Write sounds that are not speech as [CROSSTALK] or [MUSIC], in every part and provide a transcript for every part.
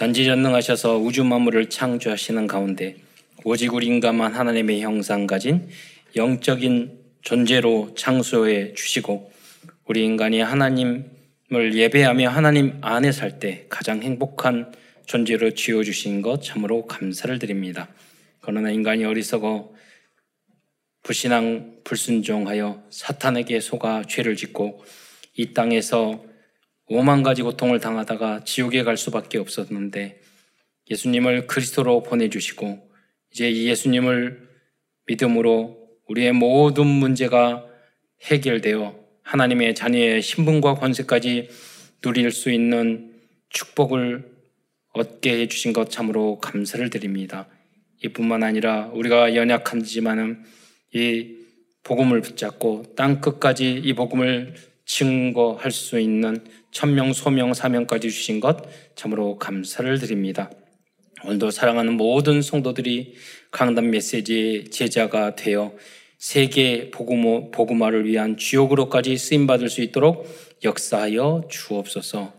전지전능하셔서 우주 만물을 창조하시는 가운데 오직 우리 인간만 하나님의 형상 가진 영적인 존재로 창조해 주시고 우리 인간이 하나님을 예배하며 하나님 안에 살 때 가장 행복한 존재로 지어 주신 것 참으로 감사를 드립니다. 그러나 인간이 어리석어 불신앙 불순종하여 사탄에게 속아 죄를 짓고 이 땅에서 오만 가지 고통을 당하다가 지옥에 갈 수밖에 없었는데 예수님을 그리스도로 보내주시고 이제 이 예수님을 믿음으로 우리의 모든 문제가 해결되어 하나님의 자녀의 신분과 권세까지 누릴 수 있는 축복을 얻게 해주신 것 참으로 감사를 드립니다. 이뿐만 아니라 우리가 연약한지만은 이 복음을 붙잡고 땅 끝까지 이 복음을 증거할 수 있는 천명, 소명, 사명까지 주신 것 참으로 감사를 드립니다. 오늘도 사랑하는 모든 성도들이 강단 메시지의 제자가 되어 세계 복음화, 복음화를 위한 주역으로까지 쓰임받을 수 있도록 역사하여 주옵소서.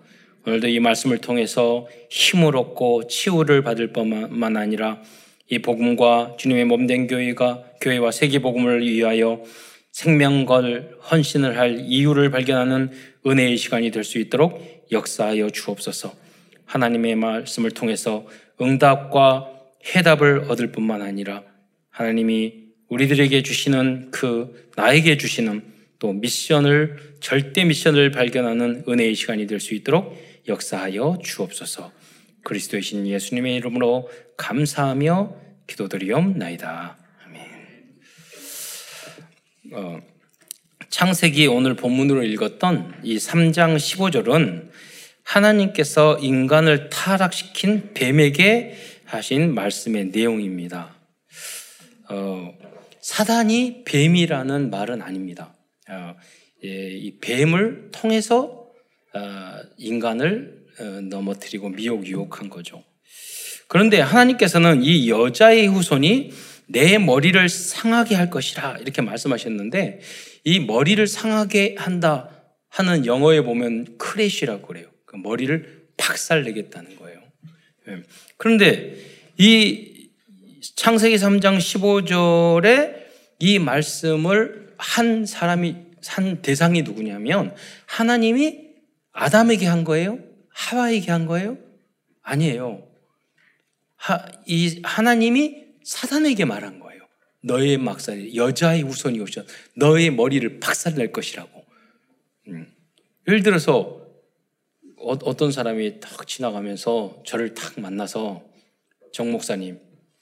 오늘도 이 말씀을 통해서 힘을 얻고 치유를 받을 뿐만 아니라 이 복음과 주님의 몸된 교회가 교회와 세계 복음을 위하여 생명걸 헌신을 할 이유를 발견하는 은혜의 시간이 될 수 있도록 역사하여 주옵소서. 하나님의 말씀을 통해서 응답과 해답을 얻을 뿐만 아니라 하나님이 우리들에게 주시는 그 나에게 주시는 또 미션을 절대 미션을 발견하는 은혜의 시간이 될 수 있도록 역사하여 주옵소서. 그리스도의 신 예수님의 이름으로 감사하며 기도드리옵나이다. 어, 창세기 오늘 본문으로 읽었던 이 3장 15절은 하나님께서 인간을 타락시킨 뱀에게 하신 말씀의 내용입니다. 어, 사단이 뱀이라는 말은 아닙니다. 어, 예, 이 뱀을 통해서 어, 인간을 어, 넘어뜨리고 미혹 유혹한 거죠. 그런데 하나님께서는 이 여자의 후손이 내 머리를 상하게 할 것이라 이렇게 말씀하셨는데 이 머리를 상하게 한다 하는 영어에 보면 크래쉬라고 그래요. 그 머리를 박살내겠다는 거예요. 예. 그런데 이 창세기 3장 15절에 이 말씀을 한 사람이 한 대상이 누구냐면 하나님이 아담에게 한 거예요? 하와에게 한 거예요? 아니에요. 하, 이 하나님이 사단에게 말한 거예요. 너의 막살이 여자의 후손이 오셔 너의 머리를 박살낼 것이라고. 음. 예를 들어서 어, 떤 사람이 탁 지나가면서 저를 탁 만나서 정 목사님,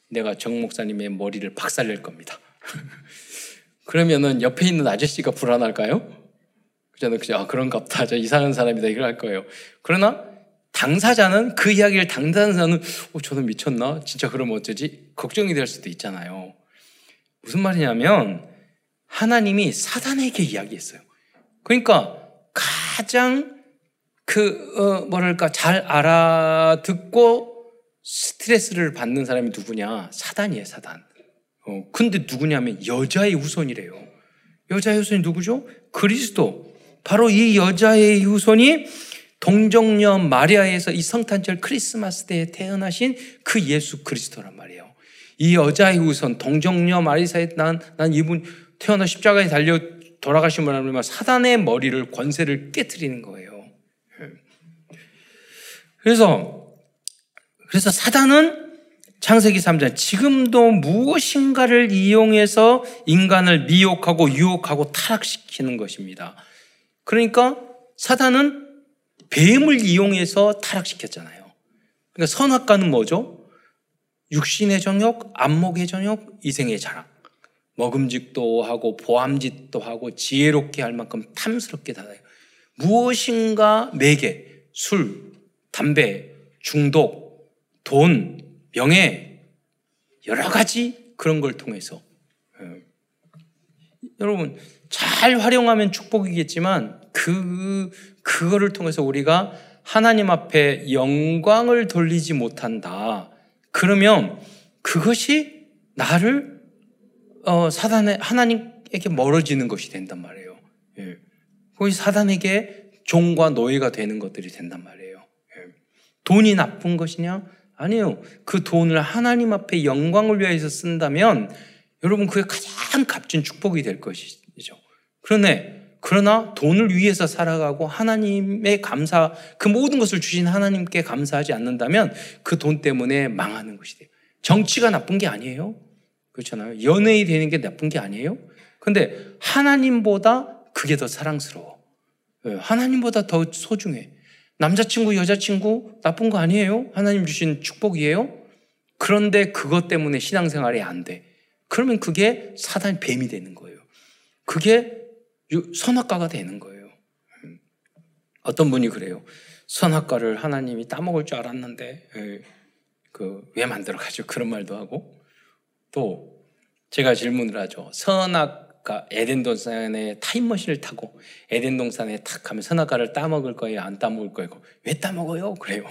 내가 정 목사님의 머리를 박살낼 겁니다. [LAUGHS] 그러면은 옆에 있는 아저씨가 불안할까요? 그잖아요. 아, 그런갑다. 저 이상한 사람이다. 이걸 할 거예요. 그러나 당사자는 그 이야기를 당사자는 어, 저는 미쳤나? 진짜 그러면 어쩌지? 걱정이 될 수도 있잖아요. 무슨 말이냐면 하나님이 사단에게 이야기했어요. 그러니까 가장 그 어, 뭐랄까 잘 알아듣고 스트레스를 받는 사람이 누구냐? 사단이에요, 사단. 어, 근데 누구냐면 여자의 후손이래요. 여자의 후손이 누구죠? 그리스도. 바로 이 여자의 후손이 동정녀 마리아에서 이 성탄절 크리스마스 때에 태어나신 그 예수 그리스도란 말 이 여자의 우선 동정녀 마리아에 난, 난 이분 태어나 십자가에 달려 돌아가신 분 하면 사단의 머리를 권세를 깨뜨리는 거예요. 그래서 그래서 사단은 창세기 3장 지금도 무엇인가를 이용해서 인간을 미혹하고 유혹하고 타락시키는 것입니다. 그러니까 사단은 뱀을 이용해서 타락시켰잖아요. 그러니까 선악과는 뭐죠? 육신의 정욕, 안목의 정욕, 이생의 자랑. 먹음직도 하고 보암짓도 하고 지혜롭게 할 만큼 탐스럽게 다해요. 무엇인가 매개, 술, 담배, 중독, 돈, 명예, 여러 가지 그런 걸 통해서. 예. 여러분, 잘 활용하면 축복이겠지만 그 그거를 통해서 우리가 하나님 앞에 영광을 돌리지 못한다. 그러면 그것이 나를 어, 사단의 하나님에게 멀어지는 것이 된단 말이에요. 예. 거기 사단에게 종과 노예가 되는 것들이 된단 말이에요. 예. 돈이 나쁜 것이냐? 아니에요. 그 돈을 하나님 앞에 영광을 위해서 쓴다면 여러분 그게 가장 값진 축복이 될 것이죠. 그러네. 그러나 돈을 위해서 살아가고 하나님의 감사, 그 모든 것을 주신 하나님께 감사하지 않는다면 그 돈 때문에 망하는 것이 돼요. 정치가 나쁜 게 아니에요. 그렇잖아요. 연예인 되는 게 나쁜 게 아니에요. 근데 하나님보다 그게 더 사랑스러워. 예, 하나님보다 더 소중해. 남자친구, 여자친구 나쁜 거 아니에요? 하나님 주신 축복이에요? 그런데 그것 때문에 신앙생활이 안 돼. 그러면 그게 사단 뱀이 되는 거예요. 그게 선악과가 되는 거예요. 음. 어떤 분이 그래요. 선악과를 하나님이 따먹을 줄 알았는데 예, 그왜 만들어가지고 그런 말도 하고 또 제가 질문을 하죠. 선악과 에덴 동산에 타임머신을 타고 에덴 동산에 탁 가면 선악과를 따먹을 거예요? 안 따먹을 거예요? 왜 따먹어요? 그래요.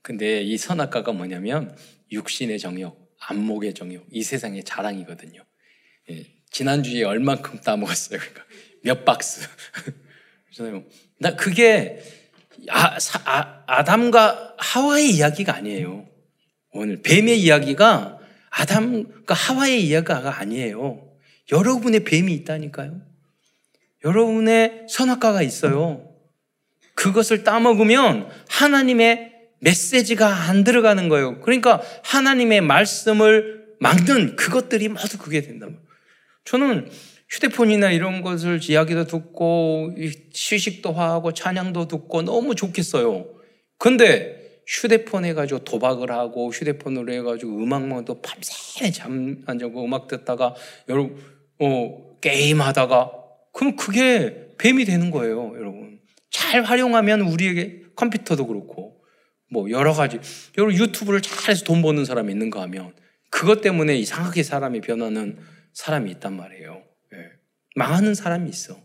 근데 이 선악과가 뭐냐면 육신의 정욕, 안목의 정욕, 이 세상의 자랑이거든요. 예, 지난주에 얼만큼 따먹었어요? 그러니까 몇 박스. [LAUGHS] 나 그게 아, 아, 아담과 하와의 이야기가 아니에요. 오늘 뱀의 이야기가 아담과 하와의 이야기가 아니에요. 여러분의 뱀이 있다니까요. 여러분의 선악과가 있어요. 그것을 따먹으면 하나님의 메시지가 안 들어가는 거예요. 그러니까 하나님의 말씀을 막는 그것들이 모두 그게 된다. 저는 휴대폰이나 이런 것을 이야기도 듣고 시식도 하고 찬양도 듣고 너무 좋겠어요. 근데 휴대폰 해가지고 도박을 하고 휴대폰으로 해가지고 음악만 또 밤새 잠 안 자고 음악 듣다가 여러분 어, 게임 하다가 그럼 그게 뱀이 되는 거예요, 여러분. 잘 활용하면 우리에게 컴퓨터도 그렇고 뭐 여러 가지 여러분 유튜브를 잘해서 돈 버는 사람이 있는가 하면 그것 때문에 이상하게 사람이 변하는 사람이 있단 말이에요. 예. 망하는 사람이 있어.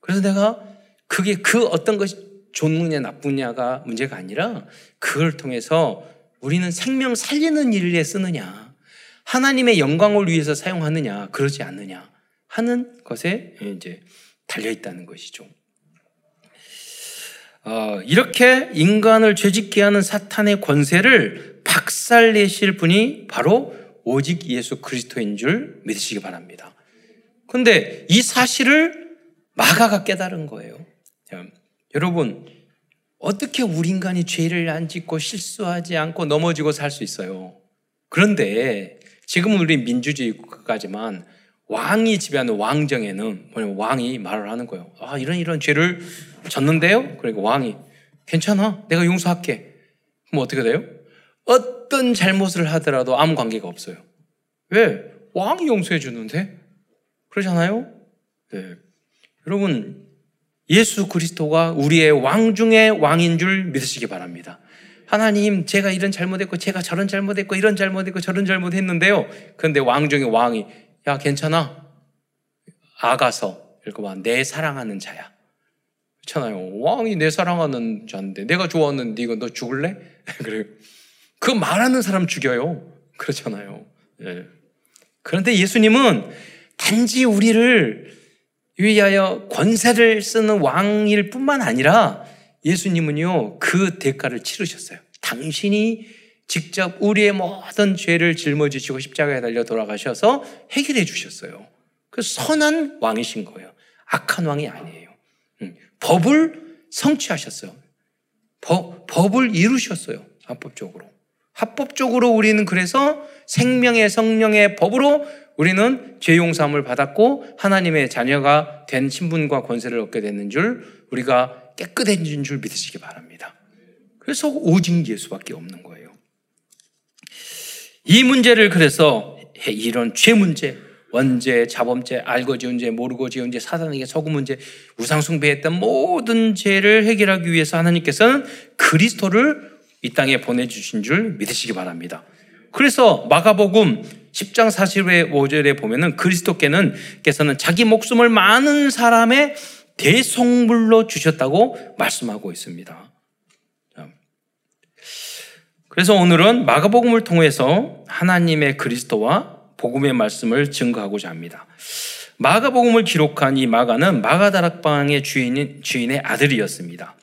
그래서 내가 그게 그 어떤 것이 좋느냐 나쁘냐가 문제가 아니라 그걸 통해서 우리는 생명 살리는 일에 쓰느냐, 하나님의 영광을 위해서 사용하느냐, 그러지 않느냐 하는 것에 이제 달려 있다는 것이죠. 어, 이렇게 인간을 죄짓게 하는 사탄의 권세를 박살내실 분이 바로 오직 예수 그리스도인 줄 믿으시기 바랍니다. 근데 이 사실을 마가가 깨달은 거예요. 여러분, 어떻게 우리 인간이 죄를 안 짓고 실수하지 않고 넘어지고 살 수 있어요? 그런데 지금은 우리 민주주의 국가지만 왕이 지배하는 왕정에는 뭐냐면 왕이 말을 하는 거예요. 아, 이런 이런 죄를 졌는데요? 그러니까 왕이 괜찮아. 내가 용서할게. 그럼 어떻게 돼요? 어떤 잘못을 하더라도 아무 관계가 없어요. 왜? 왕이 용서해 주는데? 그러잖아요? 네. 여러분, 예수 그리스도가 우리의 왕 중의 왕인 줄 믿으시기 바랍니다. 하나님, 제가 이런 잘못했고, 제가 저런 잘못했고, 이런 잘못했고, 저런 잘못했는데요. 그런데 왕 중의 왕이, 야, 괜찮아. 아가서, 읽어봐. 내 사랑하는 자야. 그렇잖아요. 왕이 내 사랑하는 자인데, 내가 좋아하는 네가 너 죽을래? [LAUGHS] 그래요. 그 말하는 사람 죽여요. 그렇잖아요. 예. 그런데 예수님은 단지 우리를 위하여 권세를 쓰는 왕일 뿐만 아니라 예수님은요, 그 대가를 치르셨어요. 당신이 직접 우리의 모든 죄를 짊어지시고 십자가에 달려 돌아가셔서 해결해 주셨어요. 그 선한 왕이신 거예요. 악한 왕이 아니에요. 음, 법을 성취하셨어요. 법, 법을 이루셨어요. 합법적으로. 합법적으로 우리는 그래서 생명의 성령의 법으로 우리는 죄 용서함을 받았고 하나님의 자녀가 된 신분과 권세를 얻게 되는 줄 우리가 깨끗해진 줄 믿으시기 바랍니다. 그래서 오직 예수밖에 없는 거예요. 이 문제를 그래서 이런 죄 문제, 원죄, 자범죄, 알고 지은 죄, 모르고 지은 죄, 사단에게 속은 죄, 우상숭배했던 모든 죄를 해결하기 위해서 하나님께서는 그리스도를 이 땅에 보내주신 줄 믿으시기 바랍니다. 그래서 마가복음 10장 40회 5절에 보면은 그리스도께는 께서는 자기 목숨을 많은 사람의 대속물로 주셨다고 말씀하고 있습니다. 그래서 오늘은 마가복음을 통해서 하나님의 그리스도와 복음의 말씀을 증거하고자 합니다. 마가복음을 기록한 이 마가는 마가다락방의 주인인, 주인의 아들이었습니다.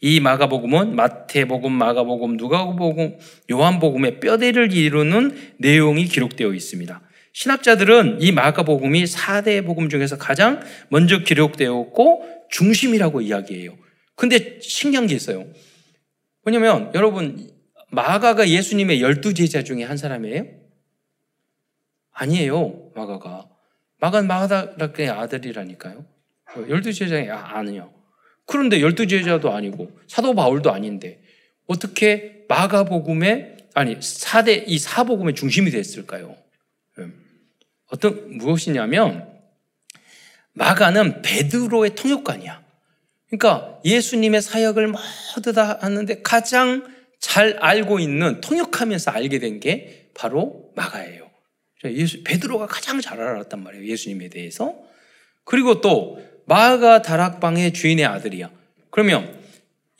이 마가복음은 마태복음, 마가복음, 누가복음, 요한복음의 뼈대를 이루는 내용이 기록되어 있습니다. 신학자들은 이 마가복음이 4대 복음 중에서 가장 먼저 기록되었고 중심이라고 이야기해요. 근데 신기한 게 있어요. 왜냐면 여러분 마가가 예수님의 열두 제자 중에 한 사람이에요? 아니에요. 마가가. 마가는 마가다락의 아들이라니까요. 열두 제자의 아, 아니요. 그런데 열두 제자도 아니고 사도 바울도 아닌데 어떻게 마가복음의 아니 사대 이 사복음의 중심이 됐을까요? 예. 어떤 무엇이냐면 마가는 베드로의 통역관이야. 그러니까 예수님의 사역을 모두 다 하는데 가장 잘 알고 있는 통역하면서 알게 된 게 바로 마가예요. 예수, 베드로가 가장 잘 알았단 말이에요. 예수님에 대해서. 그리고 또 마가 다락방의 주인의 아들이야. 그러면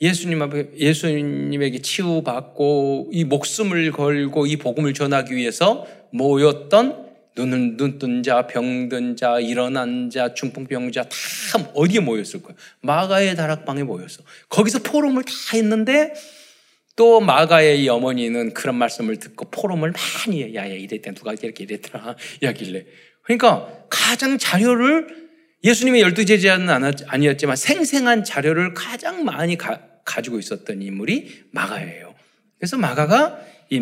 예수님 앞에 예수님에게 치유받고 이 목숨을 걸고 이 복음을 전하기 위해서 모였던 눈은 눈뜬 자, 병든 자, 일어난 자, 중풍병자 다 어디에 모였을 거예요? 마가의 다락방에 모였어. 거기서 포럼을 다 했는데 또 마가의 이 어머니는 그런 말씀을 듣고 포럼을 많이 해. 야야 이랬대 누가 이렇게 이랬더라 이야길래. 그러니까 가장 자료를 예수님의 열두 제자는 아니었지만 생생한 자료를 가장 많이 가, 가지고 있었던 인물이 마가예요. 그래서 마가가 이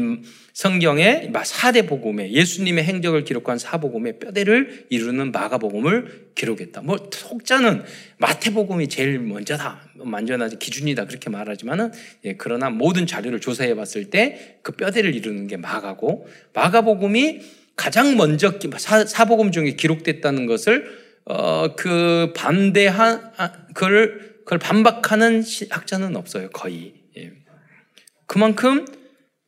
성경의 4대 복음에 예수님의 행적을 기록한 사복음의 뼈대를 이루는 마가복음을 기록했다. 뭐 속자는 마태복음이 제일 먼저다, 만전하지 기준이다 그렇게 말하지만은 예, 그러나 모든 자료를 조사해 봤을 때 그 뼈대를 이루는 게 마가고 마가복음이 가장 먼저 사, 복음 중에 기록됐다는 것을 어, 그 반대한 그걸 그걸 반박하는 학자는 없어요 거의. 예. 그만큼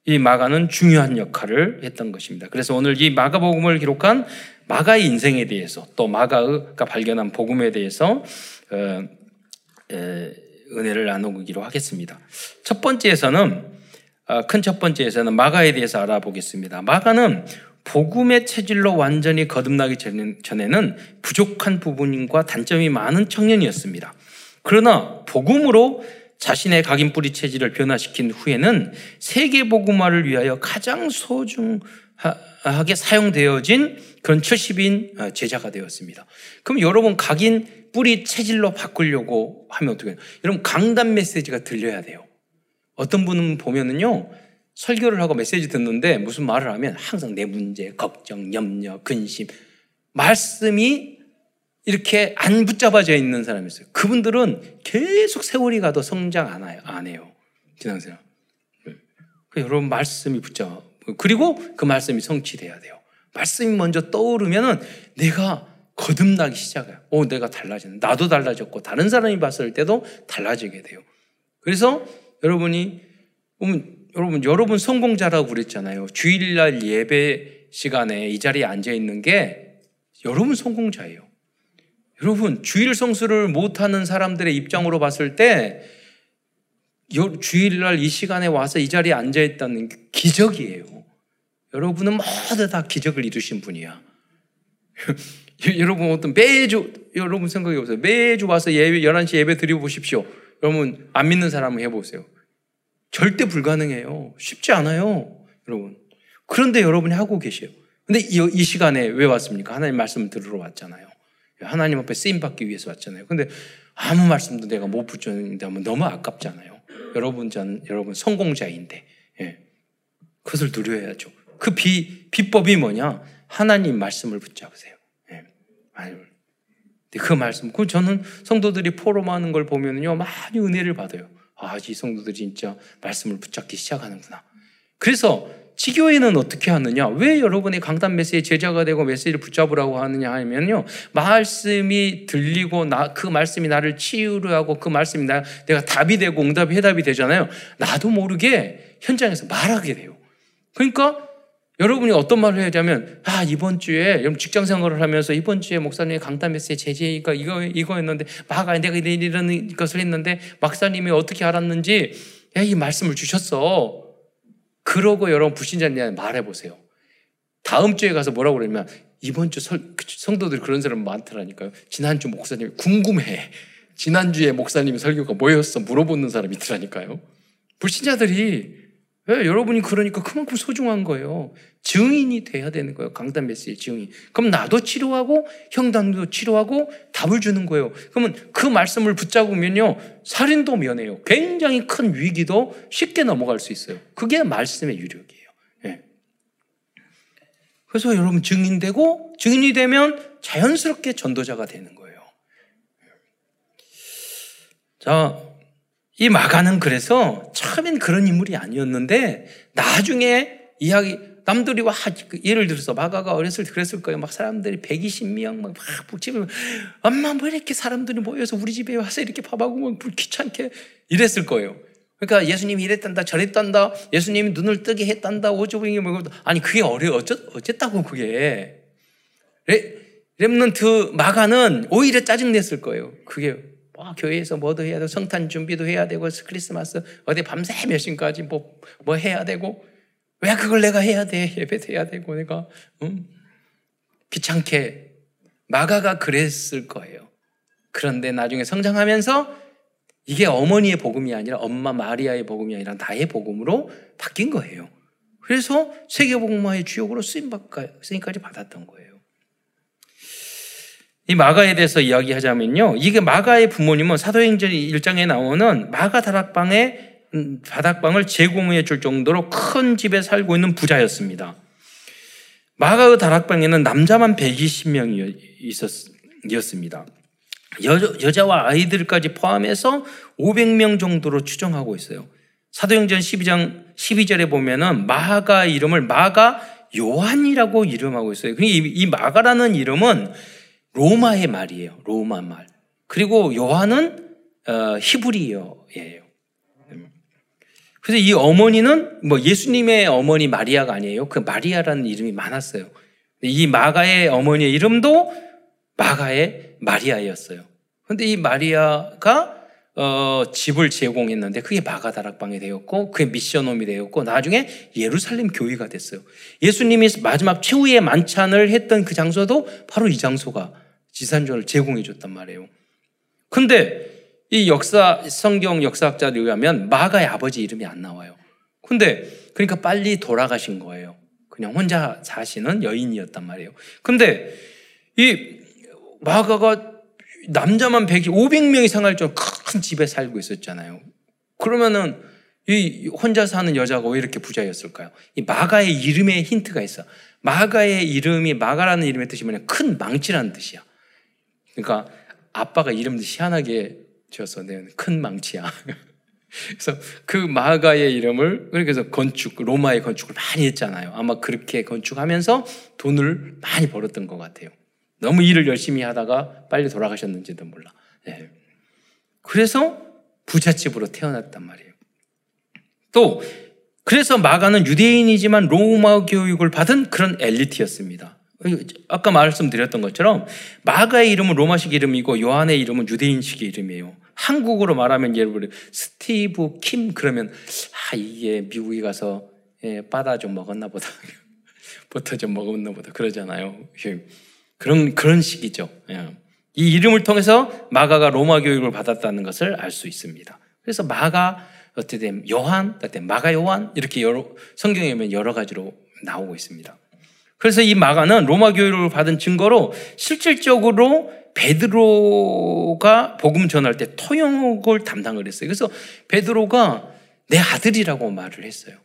이 마가는 중요한 역할을 했던 것입니다. 그래서 오늘 이 마가복음을 기록한 마가의 인생에 대해서 또 마가가 발견한 복음에 대해서 어, 은혜를 나누기로 하겠습니다. 첫 번째에서는 어, 큰첫 번째에서는 마가에 대해서 알아보겠습니다. 마가는 복음의 체질로 완전히 거듭나기 전에는 부족한 부분과 단점이 많은 청년이었습니다. 그러나 복음으로 자신의 각인 뿌리 체질을 변화시킨 후에는 세계 복음화를 위하여 가장 소중하게 사용되어진 그런 70인 어, 제자가 되었습니다. 그럼 여러분 각인 뿌리 체질로 바꾸려고 하면 어떻게 해요? 여러분 강단 메시지가 들려야 돼요. 어떤 분은 보면은요, 설교를 하고 메시지 듣는데 무슨 말을 하면 항상 내 문제, 걱정, 염려, 근심, 말씀이 이렇게 안 붙잡아져 있는 사람이 있어요. 그분들은 계속 세월이 가도 성장 안, 해요. 지난생활. 네. 여러분 말씀이 붙잡아. 그리고 그 말씀이 성취돼야 돼요. 말씀이 먼저 떠오르면은 내가 거듭나기 시작해요. 오, 내가 달라지는. 나도 달라졌고 다른 사람이 봤을 때도 달라지게 돼요. 그래서 여러분이 보면 여러분 여러분 성공자라고 그랬잖아요. 주일날 예배 시간에 이 자리에 앉아 있는 게 여러분 성공자예요. 여러분, 주일 성수를 못하는 사람들의 입장으로 봤을 때, 주일날 이 시간에 와서 이 자리에 앉아 있다는 게 기적이에요. 여러분은 모두 다 기적을 이루신 분이야. [LAUGHS] 여러분, 어떤 매주, 여러분 생각해 보세요. 매주 와서 예배, 11시 예배 드려 보십시오. 여러분, 안 믿는 사람을 해보세요. 절대 불가능해요. 쉽지 않아요. 여러분. 그런데 여러분이 하고 계세요. 근데 이, 이 시간에 왜 왔습니까? 하나님 말씀을 들으러 왔잖아요. 하나님 앞에 쓰임 받기 위해서 왔잖아요. 근데 아무 말씀도 내가 못 붙였는데 하면 너무 아깝잖아요. 여러분 전 여러분 성공자인데 예. 그것을 누려야죠. 그 비, 비법이 뭐냐? 하나님 말씀을 붙잡으세요. 예. 그 말씀, 그 저는 성도들이 포럼하는 걸 보면요 많이 은혜를 받아요. 아, 이 성도들이 진짜 말씀을 붙잡기 시작하는구나. 그래서 지교회는 어떻게 하느냐? 왜 여러분이 강단 메시지 제자가 되고 메시지를 붙잡으라고 하느냐 하면요. 말씀이 들리고 나, 그 말씀이 나를 치유를 하고 그 말씀이 나, 내가 답이 되고 응답이 해답이 되잖아요. 나도 모르게 현장에서 말하게 돼요. 그러니까 여러분이 어떤 말을 해야 하면, 아, 이번 주에, 여러분 직장 생활을 하면서 이번 주에 목사님의 강단 메시지 제재가 이거, 이거였는데, 마가 내가 이런 것을 했는데, 막사님이 어떻게 알았는지, 야, 이 말씀을 주셨어. 그러고 여러분 불신자님 말해 보세요. 다음 주에 가서 뭐라고 그러냐면 이번 주 설, 성도들이 그런 사람 많더라니까요. 지난주 목사님이 궁금해. 지난주에 목사님 설교가 뭐였어? 물어보는 사람이 있더라니까요. 불신자들이 왜 여러분이 그러니까 그만큼 소중한 거예요. 증인이 돼야 되는 거예요. 강단 메시의 증인. 그럼 나도 치료하고 형단도 치료하고 답을 주는 거예요. 그러면 그 말씀을 붙잡으면요. 살인도 면해요. 굉장히 큰 위기도 쉽게 넘어갈 수 있어요. 그게 말씀의 유력이에요. 네. 그래서 여러분 증인되고 증인이 되면 자연스럽게 전도자가 되는 거예요. 자, 이 마가는 그래서 처음엔 그런 인물이 아니었는데 나중에 이야기 남들이 와그 예를 들어서 마가가 어렸을 때 그랬을 거예요. 막 사람들이 120명 막 북집에 엄마 뭐 이렇게 사람들이 모여서 우리 집에 와서 이렇게 밥하고 막 귀찮게 이랬을 거예요. 그러니까 예수님이 이랬단다 저랬단다 예수님이 눈을 뜨게 했단다 오조빙이 뭐 아니 그게 어려 어쩌 어쨌다고 그게 레, 렘넌트 마가는 오히려 짜증 냈을 거예요. 그게 뭐 교회에서 뭐도 해야 되고 성탄 준비도 해야 되고 크리스마스 어디 밤새 몇 시까지 뭐, 뭐 해야 되고 왜 그걸 내가 해야 돼? 예배도 해야 되고 내가 응? 귀찮게 마가가 그랬을 거예요. 그런데 나중에 성장하면서 이게 어머니의 복음이 아니라 엄마 마리아의 복음이 아니라 나의 복음으로 바뀐 거예요. 그래서 세계복음화의 주역으로 쓰임까지 받았던 거예요. 이 마가에 대해서 이야기하자면요. 이게 마가의 부모님은 사도행전 1장에 나오는 마가 다락방에 음, 바닥방을 제공해 줄 정도로 큰 집에 살고 있는 부자였습니다. 마가의 다락방에는 남자만 120명이었습니다. 여, 자와 아이들까지 포함해서 500명 정도로 추정하고 있어요. 사도행전 12장 12절에 보면은 마가 이름을 마가 요한이라고 이름하고 있어요. 이 마가라는 이름은 로마의 말이에요. 로마 말. 그리고 요한은 어, 히브리어예요. 그래서 이 어머니는 뭐 예수님의 어머니 마리아가 아니에요. 그 마리아라는 이름이 많았어요. 이 마가의 어머니의 이름도 마가의 마리아였어요. 그런데 이 마리아가 어, 집을 제공했는데 그게 마가 다락방이 되었고 그게 미션홈이 되었고 나중에 예루살렘 교회가 됐어요. 예수님이 마지막 최후의 만찬을 했던 그 장소도 바로 이 장소가 지산전을 제공해 줬단 말이에요. 근데 이 역사, 성경 역사학자들 의하면 마가의 아버지 이름이 안 나와요. 근데 그러니까 빨리 돌아가신 거예요. 그냥 혼자 사시는 여인이었단 말이에요. 근데 이 마가가 남자만 100, 500명이 생활 좀큰 집에 살고 있었잖아요. 그러면은 이 혼자 사는 여자가 왜 이렇게 부자였을까요? 이 마가의 이름에 힌트가 있어. 마가의 이름이 마가라는 이름의 뜻이 뭐냐? 큰 망치라는 뜻이야. 그러니까 아빠가 이름도 희한하게 지었어. 네, 큰 망치야. [LAUGHS] 그래서 그 마가의 이름을 그래서 건축 로마의 건축을 많이 했잖아요. 아마 그렇게 건축하면서 돈을 많이 벌었던 것 같아요. 너무 일을 열심히 하다가 빨리 돌아가셨는지도 몰라. 네. 그래서 부잣집으로 태어났단 말이에요. 또 그래서 마가는 유대인이지만 로마 교육을 받은 그런 엘리트였습니다. 아까 말씀드렸던 것처럼 마가의 이름은 로마식 이름이고 요한의 이름은 유대인식 이름이에요. 한국으로 말하면 예를 들어 스티브 킴 그러면 아 이게 미국에 가서 예, 바다 좀 먹었나 보다 [LAUGHS] 버터 좀 먹었나 보다 그러잖아요. 그런 그런 식이죠. 예. 이 이름을 통해서 마가가 로마 교육을 받았다는 것을 알 수 있습니다. 그래서 마가 되면 요한, 마가 요한 이렇게 여러 성경에 보면 여러 가지로 나오고 있습니다. 그래서 이 마가는 로마 교육을 받은 증거로 실질적으로 베드로가 복음 전할 때 토용을 담당을 했어요. 그래서 베드로가 내 아들이라고 말을 했어요.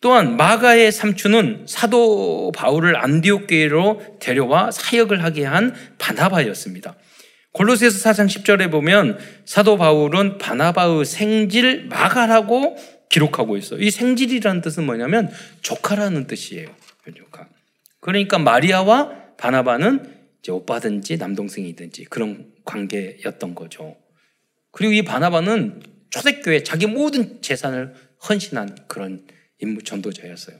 음. 또한 마가의 삼촌은 사도 바울을 안디옥 교회로 데려와 사역을 하게 한 바나바였습니다. 골로새서 4장 10절에 보면 사도 바울은 바나바의 생질 마가라고 기록하고 있어요. 이 생질이라는 뜻은 뭐냐면 조카라는 뜻이에요. 조카. 그러니까 마리아와 바나바는 이제 오빠든지 남동생이든지 그런 관계였던 거죠. 그리고 이 바나바는 초대교회 자기 모든 재산을 헌신한 그런 인물 전도자였어요.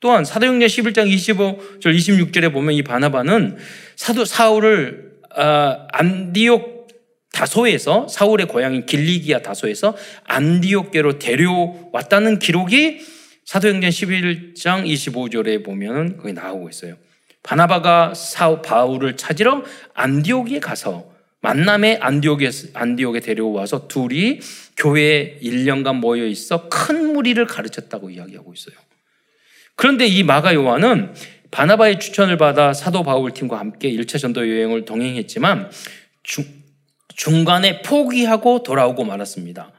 또한 사도행전 11장 25절 26절에 보면 이 바나바는 사도 사울을 아, 안디옥 다소에서 사울의 고향인 길리기아 다소에서 안디옥계로 데려왔다는 기록이 사도행전 11장 25절에 보면 거기 나오고 있어요. 바나바가 사 바울을 찾으러 안디옥에 가서 만남의 안디옥에, 안디옥에 데려와서 둘이 교회에 1년간 모여 있어 큰 무리를 가르쳤다고 이야기하고 있어요. 그런데 이 마가 요한은 바나바의 추천을 받아 사도 바울 팀과 함께 1차 전도 여행을 동행했지만 중, 중간에 포기하고 돌아오고 말았습니다.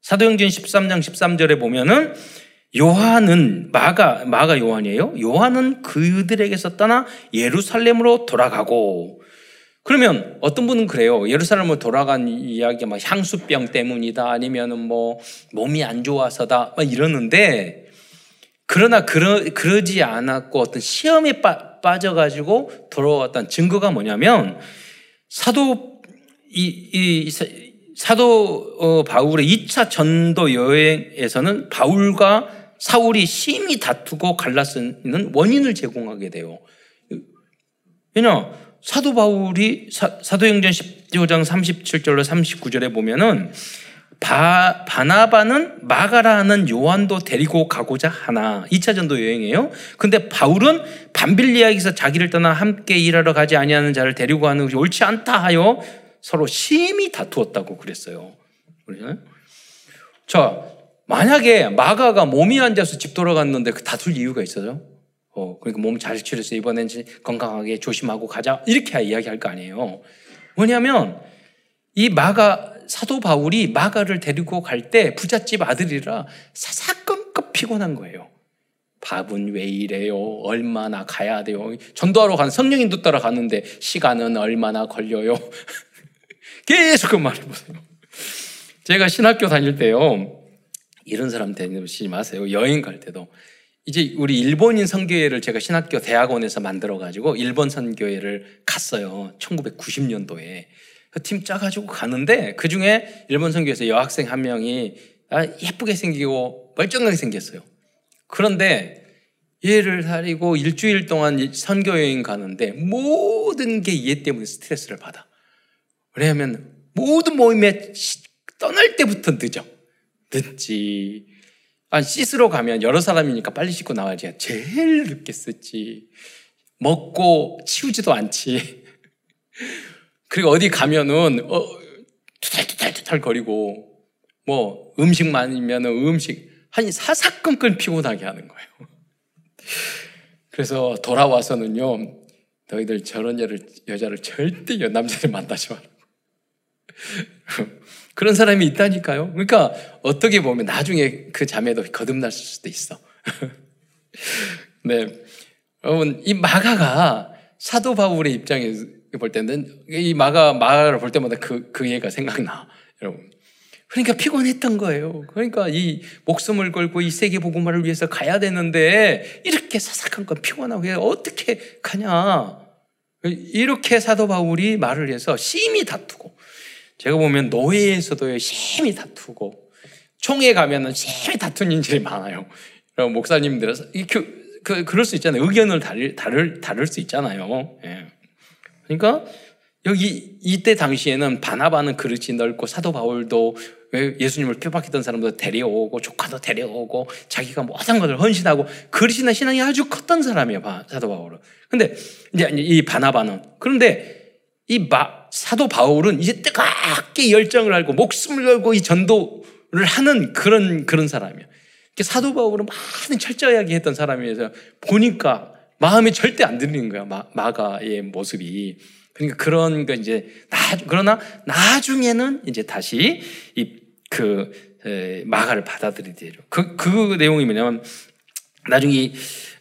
사도행전 13장 13절에 보면은 요한은 마가 마가 요한이에요. 요한은 그들에게서 떠나 예루살렘으로 돌아가고 그러면 어떤 분은 그래요. 예루살렘으로 돌아간 이야기가 막 향수병 때문이다 아니면은 뭐 몸이 안 좋아서다 막 이러는데 그러나 그러, 그러지 않았고 어떤 시험에 빠, 빠져가지고 돌아왔던 증거가 뭐냐면 사도 이, 이 사도 어, 바울의 2차 전도 여행에서는 바울과 사울이 심히 다투고 갈라쓰는 원인을 제공하게 돼요. 왜냐 사도 바울이 사, 도행전 15장 37절로 39절에 보면은 바, 바나바는 마가라는 요한도 데리고 가고자 하나 2차 전도 여행이에요. 근데 바울은 반빌리아에서 자기를 떠나 함께 일하러 가지 아니하는 자를 데리고 가는 것이 옳지 않다 하여 서로 심히 다투었다고 그랬어요. 그러잖아요. 자, 만약에 마가가 몸이 앉아서 집 돌아갔는데 그 다툴 이유가 있어요? 어, 그러니까 몸 잘 치료해서 이번엔 건강하게 조심하고 가자. 이렇게 이야기할 거 아니에요. 뭐냐면 이 마가 사도 바울이 마가를 데리고 갈 때 부잣집 아들이라 사사건건 피곤한 거예요. 밥은 왜 이래요? 얼마나 가야 돼요? 전도하러 간 성령인도 따라 가는데 시간은 얼마나 걸려요? [LAUGHS] 계속 그 말을 보세요. 제가 신학교 다닐 때요. 이런 사람 되지 마세요. 여행 갈 때도. 이제 우리 일본인 선교회를 제가 신학교 대학원에서 만들어 가지고 일본 선교회를 갔어요. 1990년도에. 그팀 짜가지고 가는데 그 중에 일본 선교에서 여학생 한 명이 아, 예쁘게 생기고 멀쩡하게 생겼어요. 그런데 얘를 사리고 일주일 동안 선교 여행 가는데 모든 게 얘 때문에 스트레스를 받아. 왜냐하면 모든 모임에 떠날 때부터 늦어. 늦지. 씻으러 가면 여러 사람이니까 빨리 씻고 나와야지. 제일 늦게 쓰지. 먹고 치우지도 않지. [LAUGHS] 그리고 어디 가면은, 어, 투탈투탈투탈 거리고, 뭐, 음식 많으면 음식, 한 사사건건 피곤하게 하는 거예요. [LAUGHS] 그래서 돌아와서는요, 너희들 저런 여자를 절대 남자를 만나지 마라. [LAUGHS] 그런 사람이 있다니까요. 그러니까 어떻게 보면 나중에 그 자매도 거듭날 수도 있어. [LAUGHS] 네. 여러분, 이 마가가 사도 바울의 입장에서 볼 때는 이 마가, 마가를 볼 때마다 그, 그 얘가 생각나. 여러분. 그러니까 피곤했던 거예요. 그러니까 이 목숨을 걸고 이 세계 복음화를 위해서 가야 되는데 이렇게 사삭한 건 피곤하고 어떻게 가냐. 이렇게 사도 바울이 말을 해서 심히 다투고 제가 보면 노예에서도 심히 다투고 총회 가면은 심히 다투는 일이 많아요. 목사님들은 그, 그, 그럴 수 있잖아요. 의견을 다를, 다를, 다를 수 있잖아요. 예. 그러니까 여기 이때 당시에는 바나바는 그릇이 넓고 사도 바울도 예수님을 핍박했던 사람도 데려오고 조카도 데려오고 자기가 모든 것을 헌신하고 그릇이나 신앙이 아주 컸던 사람이에요. 사도 바울은. 근데 이제 이 바나바는 그런데 이 마, 사도 바울은 이제 뜨겁게 열정을 알고 목숨을 걸고 이 전도를 하는 그런 그런 사람이에요. 사도 바울은 많은 철저하게 했던 사람이어서 보니까 마음이 절대 안 들리는 거야. 마, 마가의 모습이. 그러니까 그런 거 이제 나 그러나 나중에는 이제 다시 이 그 마가를 받아들이게 죠 그, 그 내용이 뭐냐면 나중에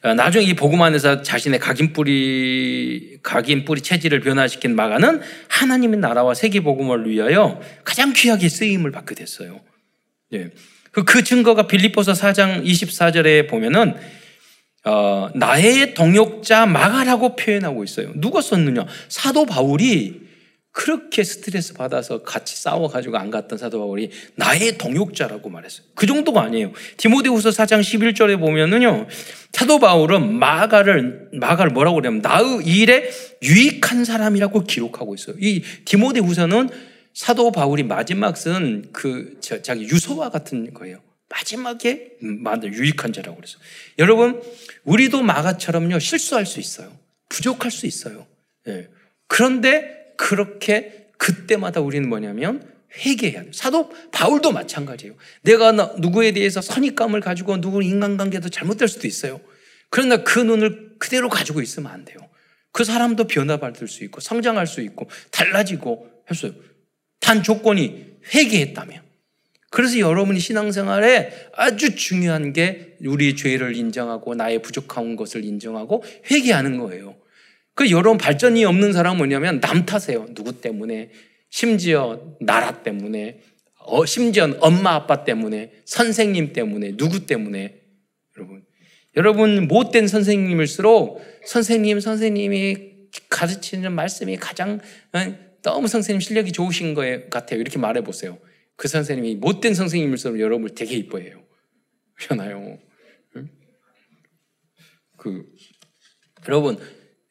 어, 나중에 이 복음 안에서 자신의 각인 뿌리 각인 뿌리 체질을 변화시킨 마가는 하나님의 나라와 세계 복음을 위하여 가장 귀하게 쓰임을 받게 됐어요. 예. 그, 그 증거가 빌립보서 4장 24절에 보면은 어, 나의 동역자 마가라고 표현하고 있어요. 누가 썼느냐? 사도 바울이 그렇게 스트레스 받아서 같이 싸워가지고 안 갔던 사도 바울이 나의 동역자라고 말했어요. 그 정도가 아니에요. 디모데후서 4장 11절에 보면은요, 사도 바울은 마가를, 마가를 뭐라고 그러냐면, 나의 일에 유익한 사람이라고 기록하고 있어요. 이 디모데후서는 사도 바울이 마지막 쓴 그, 자기 유서와 같은 거예요. 마지막에 만든 유익한 자라고 그랬어요. 여러분, 우리도 마가처럼요, 실수할 수 있어요. 부족할 수 있어요. 예. 그런데 그렇게 그때마다 우리는 뭐냐면 회개해야 돼요. 사도 바울도 마찬가지예요. 내가 누구에 대해서 선입감을 가지고 누구 인간관계도 잘못될 수도 있어요. 그러나 그 눈을 그대로 가지고 있으면 안 돼요. 그 사람도 변화받을 수 있고 성장할 수 있고 달라지고 했어요. 단 조건이 회개했다면. 그래서 여러분이 신앙생활에 아주 중요한 게 우리 죄를 인정하고 나의 부족한 것을 인정하고 회개하는 거예요. 그 여러분 발전이 없는 사람은 뭐냐면 남 탓해요. 누구 때문에 심지어 나라 때문에 어, 심지어 엄마 아빠 때문에 선생님 때문에 누구 때문에 여러분 여러분 못된 선생님일수록 선생님 선생님이 가르치는 말씀이 가장 어, 너무 선생님 실력이 좋으신 것 같아요. 이렇게 말해 보세요. 그 선생님이 못된 선생님일수록 여러분을 되게 이뻐해요. 그렇잖아요. 그 여러분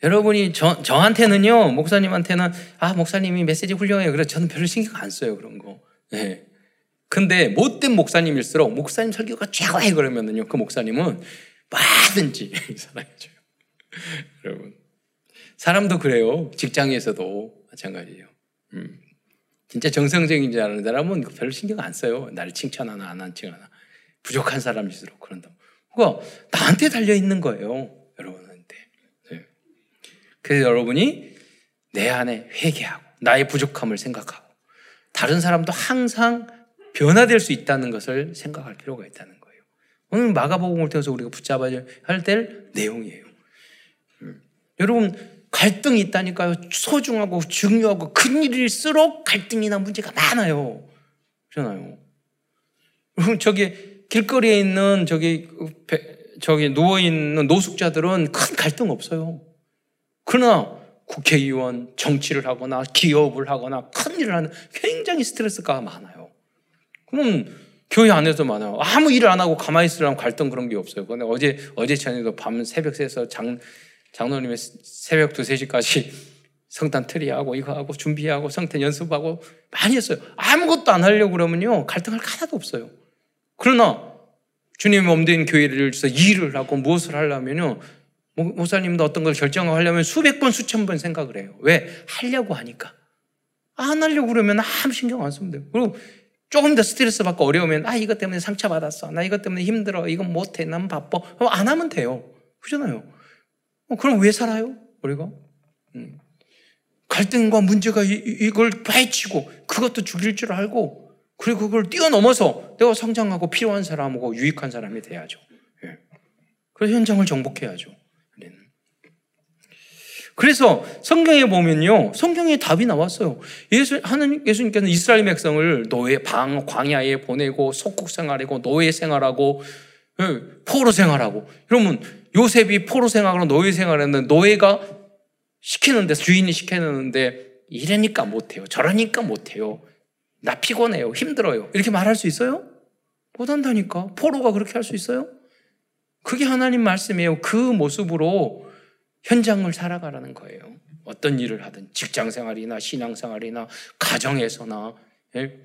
여러분이 저, 저한테는요, 목사님한테는, 아, 목사님이 메시지 훌륭해요. 그래서 저는 별로 신경 안 써요, 그런 거. 네. 근데 못된 목사님일수록 목사님 설교가 최고해 그러면은요, 그 목사님은 뭐든지 [LAUGHS] 사랑해줘요. [LAUGHS] 여러분. 사람도 그래요. 직장에서도 마찬가지예요. 음. 진짜 정성적인 줄 아는 사람은 별로 신경 안 써요. 나를 칭찬하나 안 칭찬하나. 부족한 사람일수록 그런다. 그거 나한테 달려 있는 거예요. 그래서 여러분이 내 안에 회개하고 나의 부족함을 생각하고 다른 사람도 항상 변화될 수 있다는 것을 생각할 필요가 있다는 거예요. 오늘 마가복음을 통해서 우리가 붙잡아야 할 내용이에요. 음. 여러분 갈등이 있다니까요. 소중하고 중요하고 큰 일일수록 갈등이나 문제가 많아요. 그렇잖아요. 저기 길거리에 있는 저기 저기 누워 있는 노숙자들은 큰 갈등 없어요. 그러나 국회의원, 정치를 하거나 기업을 하거나 큰 일을 하는 굉장히 스트레스가 많아요. 그럼 교회 안에서 많아요. 아무 일을 안 하고 가만히 있으려면 갈등 그런 게 없어요. 근데 어제, 어제 저녁에도 밤 새벽 새서 장, 장로님의 새벽 2, 3시까지 [LAUGHS] 성탄 트리하고 이거 하고 준비하고 성탄 연습하고 많이 했어요. 아무것도 안 하려고 그러면요. 갈등할 하나도 없어요. 그러나 주님의 몸된 교회를 위해서 일을 하고 무엇을 하려면요. 목사님도 어떤 걸 결정하려면 수백 번, 수천 번 생각을 해요. 왜? 하려고 하니까. 안 하려고 그러면 아무 신경 안 쓰면 돼요. 그리고 조금 더 스트레스 받고 어려우면, 아, 이것 때문에 상처받았어. 나 이것 때문에 힘들어. 이건 못해. 난 바빠. 안 하면 돼요. 그잖아요. 어, 그럼 왜 살아요? 우리가? 음. 갈등과 문제가 이, 걸 파헤치고, 그것도 죽일 줄 알고, 그리고 그걸 뛰어넘어서 내가 성장하고 필요한 사람하고 유익한 사람이 돼야죠. 예. 그래서 현장을 정복해야죠. 그래서 성경에 보면요, 성경에 답이 나왔어요. 예수, 하나님, 예수님께서는 이스라엘 백성을 노예, 방, 광야에 보내고, 속국 생활하고, 노예 생활하고, 예, 포로 생활하고. 그러면 요셉이 포로 생활하고 노예 생활했는데, 노예가 시키는데, 주인이 시키는데, 이러니까 못해요. 저러니까 못해요. 나 피곤해요. 힘들어요. 이렇게 말할 수 있어요? 못한다니까. 포로가 그렇게 할 수 있어요? 그게 하나님 말씀이에요. 그 모습으로 현장을 살아가라는 거예요. 어떤 일을 하든 직장 생활이나 신앙 생활이나 가정에서나 예?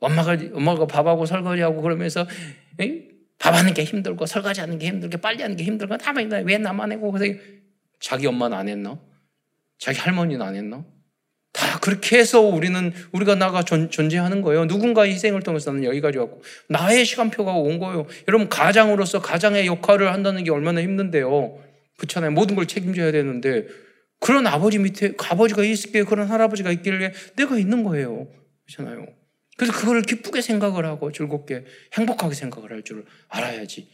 엄마가 엄마가 밥하고 설거지하고 그러면서 예? 밥하는 게 힘들고 설거지하는 게 힘들고 빨래하는 게 힘들고 다만 왜 나만 해고 그래서 자기 엄마는 안 했나? 자기 할머니는 안 했나? 다 그렇게 해서 우리는 우리가 나가 존재하는 거예요. 누군가의 희생을 통해서 는 여기까지 왔고 나의 시간표가 온 거예요. 여러분 가장으로서 가장의 역할을 한다는 게 얼마나 힘든데요. 그렇잖아요. 모든 걸 책임져야 되는데 그런 아버지 밑에 아버지가 있을게 그런 할아버지가 있길래 내가 있는 거예요. 그렇잖아요. 그래서 그거를 기쁘게 생각을 하고 즐겁게 행복하게 생각을 할 줄 알아야지.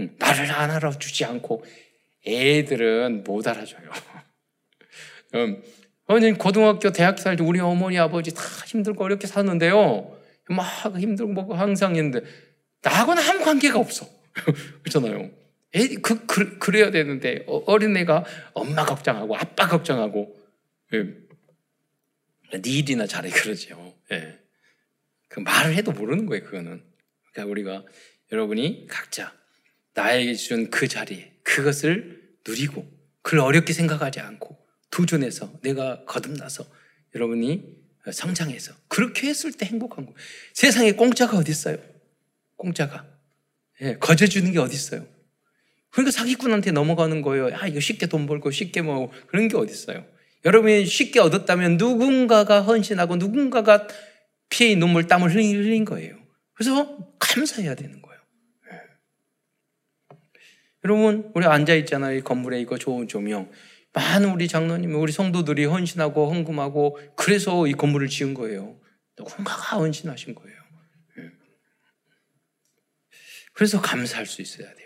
응. 나를 안 알아주지 않고 애들은 못 알아줘요. [LAUGHS] 음, 어머니 고등학교 대학교 살때 우리 어머니 아버지 다 힘들고 어렵게 사는데요. 막 힘들고 뭐 항상 있는데 나하고는 아무 관계가 없어. [LAUGHS] 그렇잖아요. 애, 그, 그, 그래야 되는데 어, 어린애가 엄마 걱정하고 아빠 걱정하고 예. 네 일이나 잘해 그러죠. 예. 그 말을 해도 모르는 거예요. 그거는. 그러니까 우리가 여러분이 각자 나에게 준 그 자리에 그것을 누리고 그걸 어렵게 생각하지 않고 도전해서 내가 거듭나서 여러분이 성장해서 그렇게 했을 때 행복한 거예요. 세상에 공짜가 어디 있어요? 공짜가. 예, 거저 주는 게 어디 있어요? 그러니까 사기꾼한테 넘어가는 거예요. 아, 이거 쉽게 돈 벌고 쉽게 뭐 그런 게 어딨어요. 여러분이 쉽게 얻었다면 누군가가 헌신하고 누군가가 피의 눈물 땀을 흘린 거예요. 그래서 감사해야 되는 거예요. 네. 여러분, 우리 앉아 있잖아요. 이 건물에 이거 좋은 조명. 많은 우리 장로님, 우리 성도들이 헌신하고 헌금하고 그래서 이 건물을 지은 거예요. 누군가가 헌신하신 거예요. 네. 그래서 감사할 수 있어야 돼요.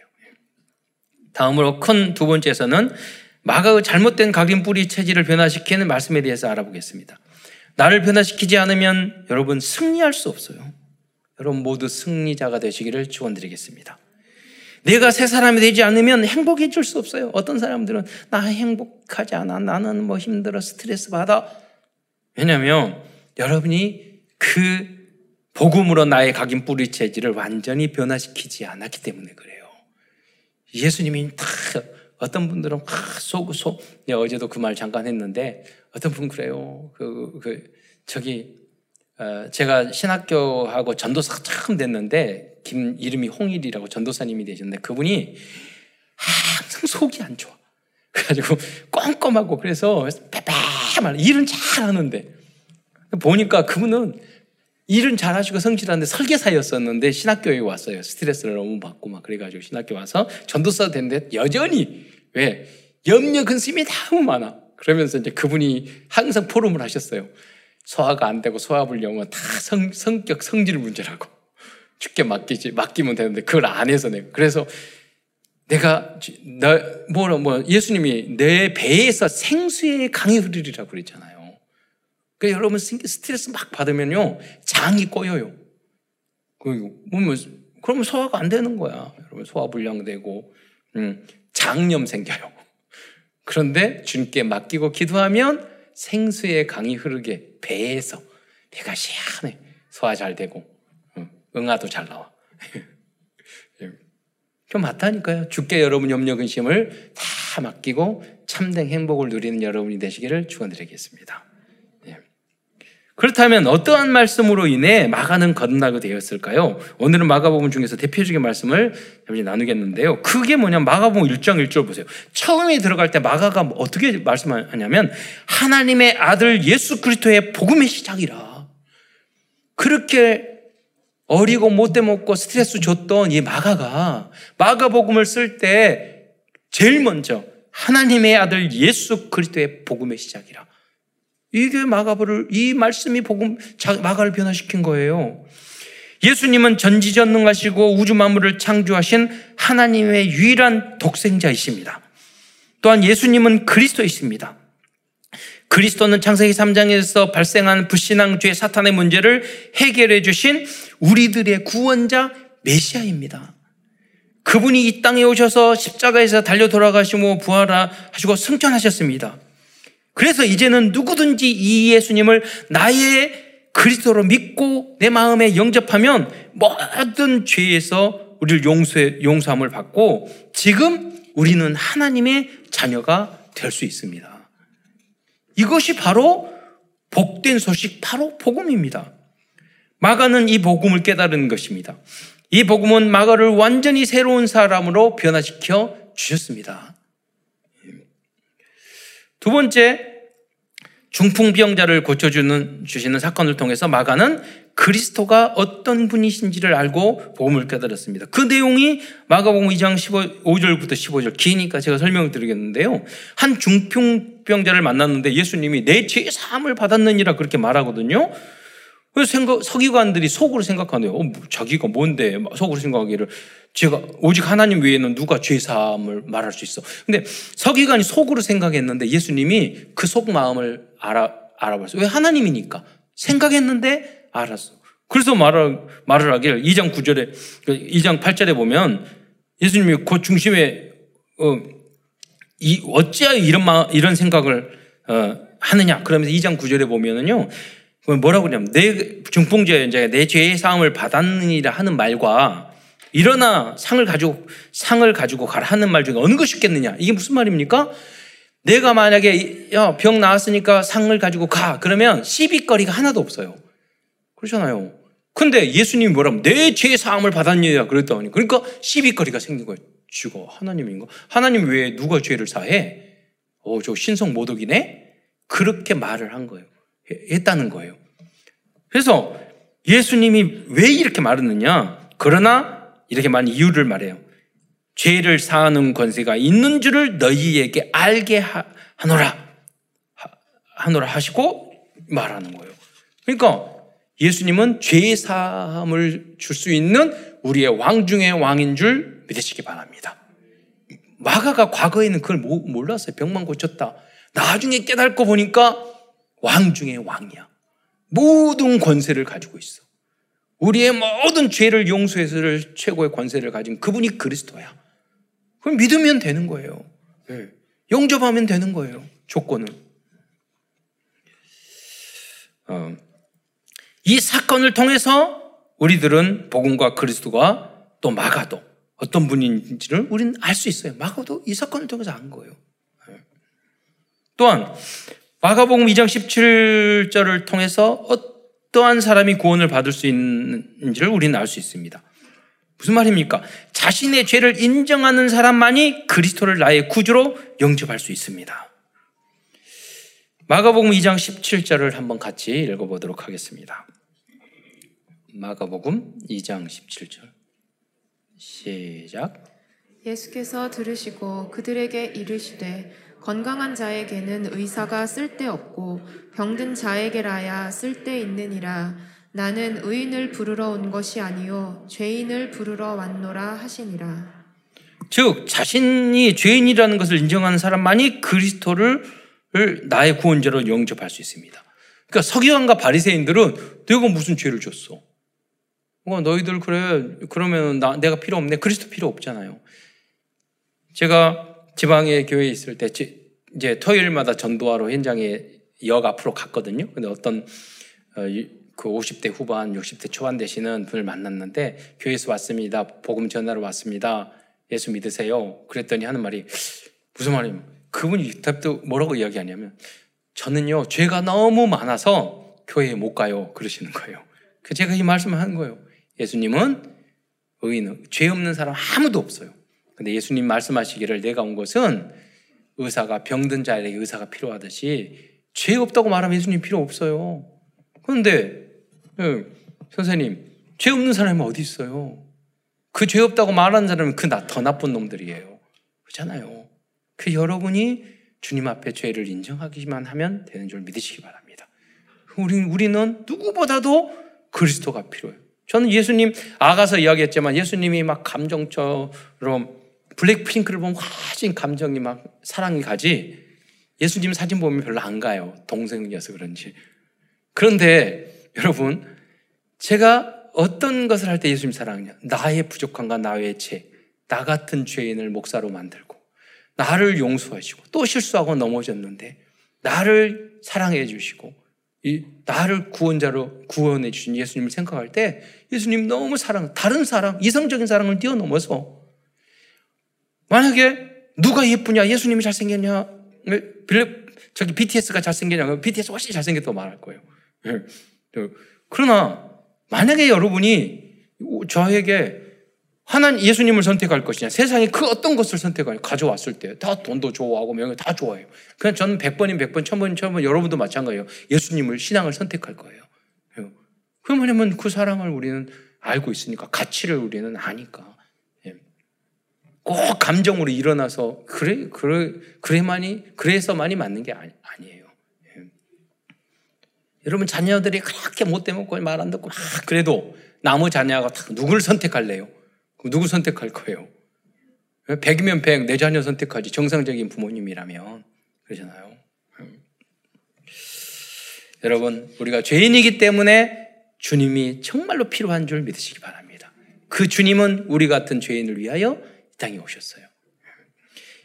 다음으로 큰 두 번째에서는 마가의 잘못된 각인 뿌리 체질을 변화시키는 말씀에 대해서 알아보겠습니다. 나를 변화시키지 않으면 여러분 승리할 수 없어요. 여러분 모두 승리자가 되시기를 축원드리겠습니다. 내가 새 사람이 되지 않으면 행복해질 수 없어요. 어떤 사람들은 나 행복하지 않아. 나는 뭐 힘들어. 스트레스 받아. 왜냐하면 여러분이 그 복음으로 나의 각인 뿌리 체질을 완전히 변화시키지 않았기 때문에 그래요. 예수님이 다 어떤 분들은 속, 속, 어제도 그 말 잠깐 했는데 어떤 분 그래요. 그, 그, 저기, 어, 제가 신학교하고 전도사가 처음 됐는데, 김, 이름이 홍일이라고 전도사님이 되셨는데, 그분이 항상 속이 안 좋아. 그래가지고 꼼꼼하고 그래서 빼빼말 일은 잘 하는데, 보니까 그분은 일은 잘하시고 성실한데 설계사였었는데 신학교에 왔어요. 스트레스를 너무 받고 막 그래가지고 신학교 와서 전도사 됐는데 여전히 왜 염려 근심이 너무 많아. 그러면서 이제 그분이 항상 포럼을 하셨어요. 소화가 안 되고 소화불량은 다 성, 성격 성질 문제라고 죽게 맡기지 맡기면 되는데 그걸 안 해서 내가 그래서 내가 나 뭐라 뭐 예수님이 내 배에서 생수의 강이 흐르리라고 그랬잖아요. 그러니까 여러분 스트레스 막 받으면요 장이 꼬여요. 그러면 그러면 소화가 안 되는 거야. 여러분 소화 불량되고 음, 장염 생겨요. [LAUGHS] 그런데 주님께 맡기고 기도하면 생수의 강이 흐르게 배에서 배가 시원해 소화 잘 되고 응아도 잘 나와. [LAUGHS] 좀 맞다니까요. 주께 여러분 염려 근심을 다 맡기고 참된 행복을 누리는 여러분이 되시기를 축원드리겠습니다. 그렇다면 어떠한 말씀으로 인해 마가는 거듭나게 되었을까요? 오늘은 마가복음 중에서 대표적인 말씀을 잠시 나누겠는데요. 그게 뭐냐 마가복음 1장 1절 보세요. 처음에 들어갈 때 마가가 어떻게 말씀하냐면 하나님의 아들 예수 그리스도의 복음의 시작이라. 그렇게 어리고 못돼 먹고 스트레스 줬던 이 마가가 마가복음을 쓸 때 제일 먼저 하나님의 아들 예수 그리스도의 복음의 시작이라. 이게 마가를 이 말씀이 복음 마가를 변화시킨 거예요. 예수님은 전지전능하시고 우주 만물을 창조하신 하나님의 유일한 독생자이십니다. 또한 예수님은 그리스도이십니다. 그리스도는 창세기 3장에서 발생한 불신앙 죄 사탄의 문제를 해결해 주신 우리들의 구원자 메시아입니다. 그분이 이 땅에 오셔서 십자가에서 달려 돌아가시고 부활하시고 승천하셨습니다. 그래서 이제는 누구든지 이 예수님을 나의 그리스도로 믿고 내 마음에 영접하면 모든 죄에서 우리를 용서해, 용서함을 받고 지금 우리는 하나님의 자녀가 될 수 있습니다. 이것이 바로 복된 소식, 바로 복음입니다. 마가는 이 복음을 깨달은 것입니다. 이 복음은 마가를 완전히 새로운 사람으로 변화시켜 주셨습니다. 두 번째, 중풍병자를 고쳐주는, 주시는 사건을 통해서 마가는 그리스도가 어떤 분이신지를 알고 복음을 깨달았습니다. 그 내용이 마가복음 2장 15, 5절부터 15절 기니까 제가 설명을 드리겠는데요. 한 중풍병자를 만났는데 예수님이 내 죄 사함을 받았느니라 그렇게 말하거든요. 그래서 생각, 서기관들이 속으로 생각하네요. 어, 뭐 자기가 뭔데 속으로 생각하기를 제가 오직 하나님 외에는 누가 죄 사함을 말할 수 있어. 근데 서기관이 속으로 생각했는데 예수님이 그 속 마음을 알아 알아봤어요. 왜 하나님이니까 생각했는데 알았어. 그래서 말을 말을 하길 2장 9절에 2장 8절에 보면 예수님이 그 중심에 어, 이 어찌하여 이런 마, 이런 생각을 어, 하느냐? 그러면서 2장 9절에 보면은요. 뭐라고 그러냐면 내 중풍죄 자내 죄의 사함을 받았느니라 하는 말과 일어나 상을 가지고 상을 가지고 가라 하는 말 중에 어느 것이 있겠느냐? 이게 무슨 말입니까? 내가 만약에 야, 병 나왔으니까 상을 가지고 가 그러면 시비거리가 하나도 없어요. 그렇잖아요. 근데 예수님이 뭐라면 내 죄의 사함을 받았느냐 그랬더니 그러니까 시비거리가 생긴 거예요. 주가 하나님인가? 하나님 외에 누가 죄를 사해? 어, 저 신성 모독이네? 그렇게 말을 한 거예요. 했다는 거예요. 그래서 예수님이 왜 이렇게 말했느냐? 그러나 이렇게 많은 이유를 말해요. 죄를 사하는 권세가 있는 줄을 너희에게 알게 하노라. 하노라 하시고 말하는 거예요. 그러니까 예수님은 죄 사함을 줄 수 있는 우리의 왕 중의 왕인 줄 믿으시기 바랍니다. 마가가 과거에는 그걸 몰랐어요. 병만 고쳤다. 나중에 깨닫고 보니까 왕 중의 왕이야. 모든 권세를 가지고 있어. 우리의 모든 죄를 용서해서 최고의 권세를 가진 그분이 그리스도야. 그럼 믿으면 되는 거예요. 네. 영접하면 되는 거예요. 조건은. 어, 이 사건을 통해서 우리들은 복음과 그리스도가 또 마가도 어떤 분인지를 우리는 알 수 있어요. 마가도 이 사건을 통해서 안 거예요. 네. 또한 마가복음 2장 17절을 통해서 어떠한 사람이 구원을 받을 수 있는지를 우리는 알 수 있습니다. 무슨 말입니까? 자신의 죄를 인정하는 사람만이 그리스도를 나의 구주로 영접할 수 있습니다. 마가복음 2장 17절을 한번 같이 읽어보도록 하겠습니다. 마가복음 2장 17절. 시작. 예수께서 들으시고 그들에게 이르시되 건강한 자에게는 의사가 쓸데없고 병든 자에게라야 쓸데있느니라 나는 의인을 부르러 온 것이 아니요 죄인을 부르러 왔노라 하시니라. 즉 자신이 죄인이라는 것을 인정하는 사람만이 그리스도를 나의 구원자로 영접할 수 있습니다. 그러니까 서기관과 바리새인들은 내가 무슨 죄를 줬어? 어, 너희들 그래 그러면 나, 내가 필요 없네. 그리스도 필요 없잖아요. 제가 지방의 교회에 있을 때 이제 토요일마다 전도하러 현장에 역 앞으로 갔거든요. 근데 어떤 어, 그 50대 후반, 60대 초반 되시는 분을 만났는데 교회에서 왔습니다. 복음 전하러 왔습니다. 예수 믿으세요. 그랬더니 하는 말이 무슨 말이에요? 그분이 답도 뭐라고 이야기하냐면 저는요 죄가 너무 많아서 교회에 못 가요. 그러시는 거예요. 그 제가 이 말씀을 한 거예요. 예수님은 의인, 죄 없는 사람 아무도 없어요. 근데 예수님 말씀하시기를 내가 온 것은 의사가 병든 자에게 의사가 필요하듯이 죄 없다고 말하면 예수님 필요 없어요. 그런데 예, 선생님, 죄 없는 사람이 어디 있어요? 그 죄 없다고 말하는 사람은 그 더 나쁜 놈들이에요. 그렇잖아요. 그 여러분이 주님 앞에 죄를 인정하기만 하면 되는 줄 믿으시기 바랍니다. 우리, 우리는 누구보다도 그리스도가 필요해요. 저는 예수님, 아가서 이야기했지만 예수님이 막 감정처럼 블랙핑크를 보면 화진 감정이 막 사랑이 가지 예수님 사진 보면 별로 안 가요. 동생이어서 그런지. 그런데 여러분, 제가 어떤 것을 할 때 예수님 사랑하냐? 나의 부족함과 나의 죄, 나 같은 죄인을 목사로 만들고, 나를 용서하시고, 또 실수하고 넘어졌는데, 나를 사랑해 주시고, 이 나를 구원자로 구원해 주신 예수님을 생각할 때, 예수님 너무 사랑, 다른 사랑, 이성적인 사랑을 뛰어넘어서, 만약에 누가 예쁘냐, 예수님이 잘생겼냐, 빌 저기 BTS가 잘생겼냐, BTS 훨씬 잘생겼다고 말할 거예요. 예. 그러나 만약에 여러분이 저에게 하나님 예수님을 선택할 것이냐 세상에 그 어떤 것을 선택하냐 가져왔을 때 다 돈도 좋아하고 명예 다 좋아해요. 그냥 저는 100번인 100번, 1000번인 1000번 여러분도 마찬가지예요. 예수님을 신앙을 선택할 거예요. 그러면 그 사랑을 우리는 알고 있으니까 가치를 우리는 아니까 예. 꼭 감정으로 일어나서 그래 그래 그래만이 그래서만이 맞는 게 아니, 아니에요. 여러분 자녀들이 그렇게 못돼 먹고 말 안 듣고 막 그래도 나무 자녀가 누구를 선택할래요? 누구 선택할 거예요? 100이면 100, 내 자녀 선택하지. 정상적인 부모님이라면. 그러잖아요. 음. 여러분, 우리가 죄인이기 때문에 주님이 정말로 필요한 줄 믿으시기 바랍니다. 그 주님은 우리 같은 죄인을 위하여 이 땅에 오셨어요.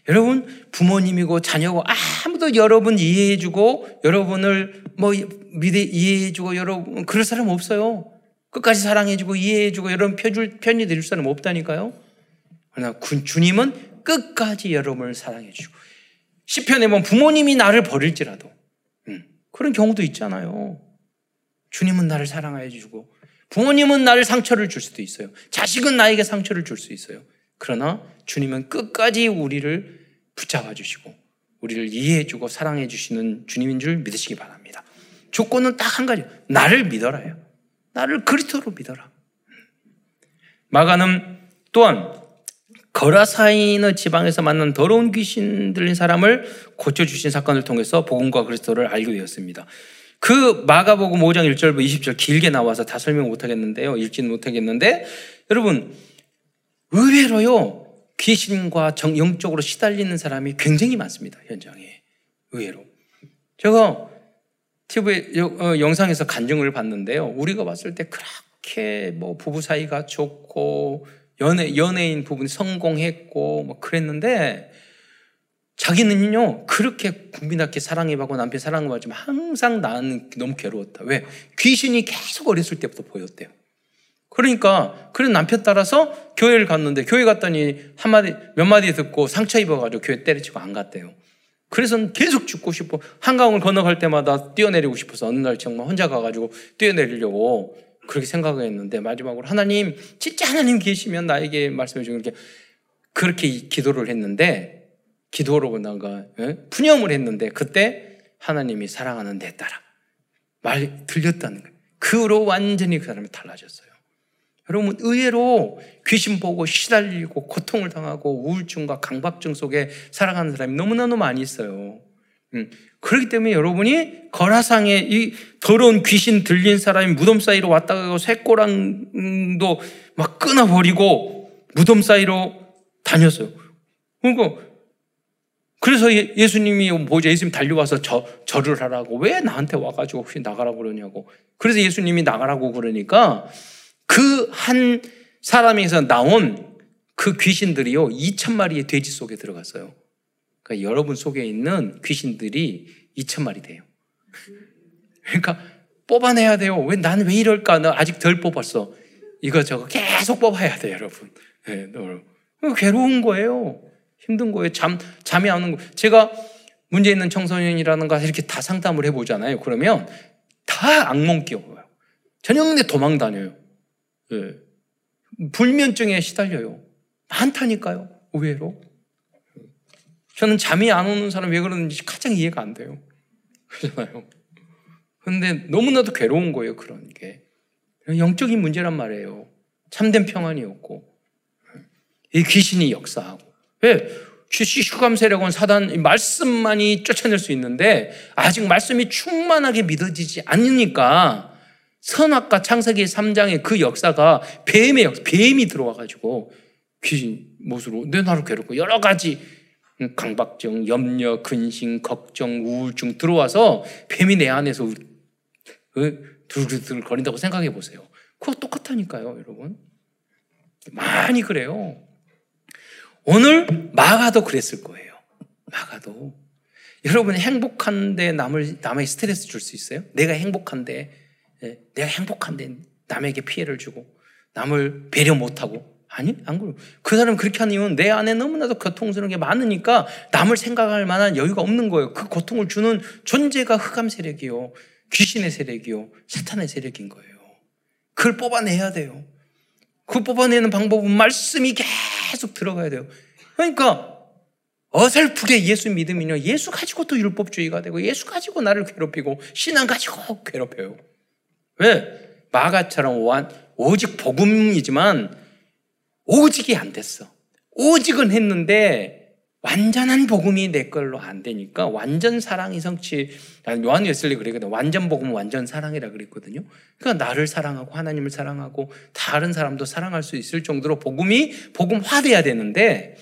여러분, 부모님이고 자녀고 아무도 여러분 이해해주고 여러분을 뭐 믿어 이해해주고 여러분 그럴 사람 없어요. 끝까지 사랑해주고 이해해주고 여러분 편줄 편이 될 사람 없다니까요. 그러나 주님은 끝까지 여러분을 사랑해주고 시편에 보면 부모님이 나를 버릴지라도 음, 그런 경우도 있잖아요. 주님은 나를 사랑해 주고 부모님은 나를 상처를 줄 수도 있어요. 자식은 나에게 상처를 줄 수 있어요. 그러나 주님은 끝까지 우리를 붙잡아 주시고 우리를 이해해 주고 사랑해 주시는 주님인 줄 믿으시기 바랍니다. 조건은 딱 한 가지. 나를 믿어라요. 나를 그리스도로 믿어라. 마가는 또한 거라사인의 지방에서 만난 더러운 귀신 들린 사람을 고쳐 주신 사건을 통해서 복음과 그리스도를 알게 되었습니다. 그 마가복음 5장 1절부터 20절 길게 나와서 다 설명 못 하겠는데요. 읽지는 못 하겠는데 여러분 의외로요 귀신과 정, 영적으로 시달리는 사람이 굉장히 많습니다. 현장에 의외로 제가 TV 어, 영상에서 간증을 봤는데요. 우리가 봤을 때 그렇게 뭐 부부 사이가 좋고 연애 연예인 부분 성공했고 뭐 그랬는데 자기는요 그렇게 국민학교 사랑해받고 남편 사랑해받지만 항상 나는 너무 괴로웠다. 왜 귀신이 계속 어렸을 때부터 보였대요. 그러니까 그런 남편 따라서 교회를 갔는데 교회 갔더니 한 마디 몇 마디 듣고 상처 입어가지고 교회 때려치고 안 갔대요. 그래서 계속 죽고 싶어 한강을 건너갈 때마다 뛰어내리고 싶어서 어느 날 정말 혼자 가가지고 뛰어내리려고 그렇게 생각을 했는데 마지막으로 하나님 진짜 하나님 계시면 나에게 말씀해 주는 게 그렇게 기도를 했는데 기도로 뭔가 예? 푸념을 했는데 그때 하나님이 사랑하는 내 딸아 말 들렸다는 거예요. 그 후로 완전히 그 사람이 달라졌어요. 여러분 의외로 귀신 보고 시달리고 고통을 당하고 우울증과 강박증 속에 살아가는 사람이 너무나도 많이 있어요. 음, 그렇기 때문에 여러분이 거라상에 이 더러운 귀신 들린 사람이 무덤 사이로 왔다 가고 쇠꼬랑도 막 끊어버리고 무덤 사이로 다녔어요. 그러니까 그래서 예, 예수님이 뭐죠? 예수님 달려와서 저, 절을 하라고 왜 나한테 와가지고 혹시 나가라고 그러냐고. 그래서 예수님이 나가라고 그러니까 그 한 사람에서 나온 그 귀신들이요 2천 마리의 돼지 속에 들어갔어요. 그러니까 여러분 속에 있는 귀신들이 2천 마리 돼요. 그러니까 뽑아내야 돼요. 왜 나는 왜 이럴까? 나 아직 덜 뽑았어. 이거 저거 계속 뽑아야 돼, 여러분. 네, 괴로운 거예요. 힘든 거예요. 잠, 잠이 안 오는 거. 제가 문제 있는 청소년이라는가 이렇게 다 상담을 해보잖아요. 그러면 다 악몽 끼워요. 저녁 내 도망 다녀요. 예. 불면증에 시달려요. 많다니까요. 의외로. 저는 잠이 안 오는 사람 왜 그러는지 가장 이해가 안 돼요. 그렇잖아요. 근데 너무나도 괴로운 거예요, 그런 게. 영적인 문제란 말이에요. 참된 평안이 없고. 이 귀신이 역사하고. 왜? 휴감 세력은 사단 말씀만이 쫓아낼 수 있는데 아직 말씀이 충만하게 믿어지지 않으니까 선악과 창세기 3장의 그 역사가 뱀의 역사, 뱀이 들어와가지고 귀신 못으로 내 나를 괴롭고 여러 가지 강박증, 염려, 근심, 걱정, 우울증 들어와서 뱀이 내 안에서 둘둘둘 거린다고 생각해 보세요. 그거 똑같다니까요, 여러분. 많이 그래요. 오늘 마가도 그랬을 거예요. 마가도. 여러분 행복한데 남을 남에게 스트레스 줄 수 있어요? 내가 행복한데 예, 내가 행복한데 남에게 피해를 주고 남을 배려 못하고 아니 안 그래요. 그 사람 그렇게 하는 이유는 내 안에 너무나도 고통스러운 게 많으니까 남을 생각할 만한 여유가 없는 거예요. 그 고통을 주는 존재가 흑암 세력이요, 귀신의 세력이요, 사탄의 세력인 거예요. 그걸 뽑아내야 돼요. 그 뽑아내는 방법은 말씀이 계속 들어가야 돼요. 그러니까 어설프게 예수 믿으면요. 예수 가지고 또 율법주의가 되고 예수 가지고 나를 괴롭히고 신앙 가지고 괴롭혀요. 왜? 마가처럼 오직 복음이지만 오직이 안 됐어. 오직은 했는데 완전한 복음이 내 걸로 안 되니까 완전 사랑이 성취. 요한 웨슬리 그랬거든. 완전 복음은 완전 사랑이라 그랬거든요. 그러니까 나를 사랑하고 하나님을 사랑하고 다른 사람도 사랑할 수 있을 정도로 복음이 복음화돼야 되는데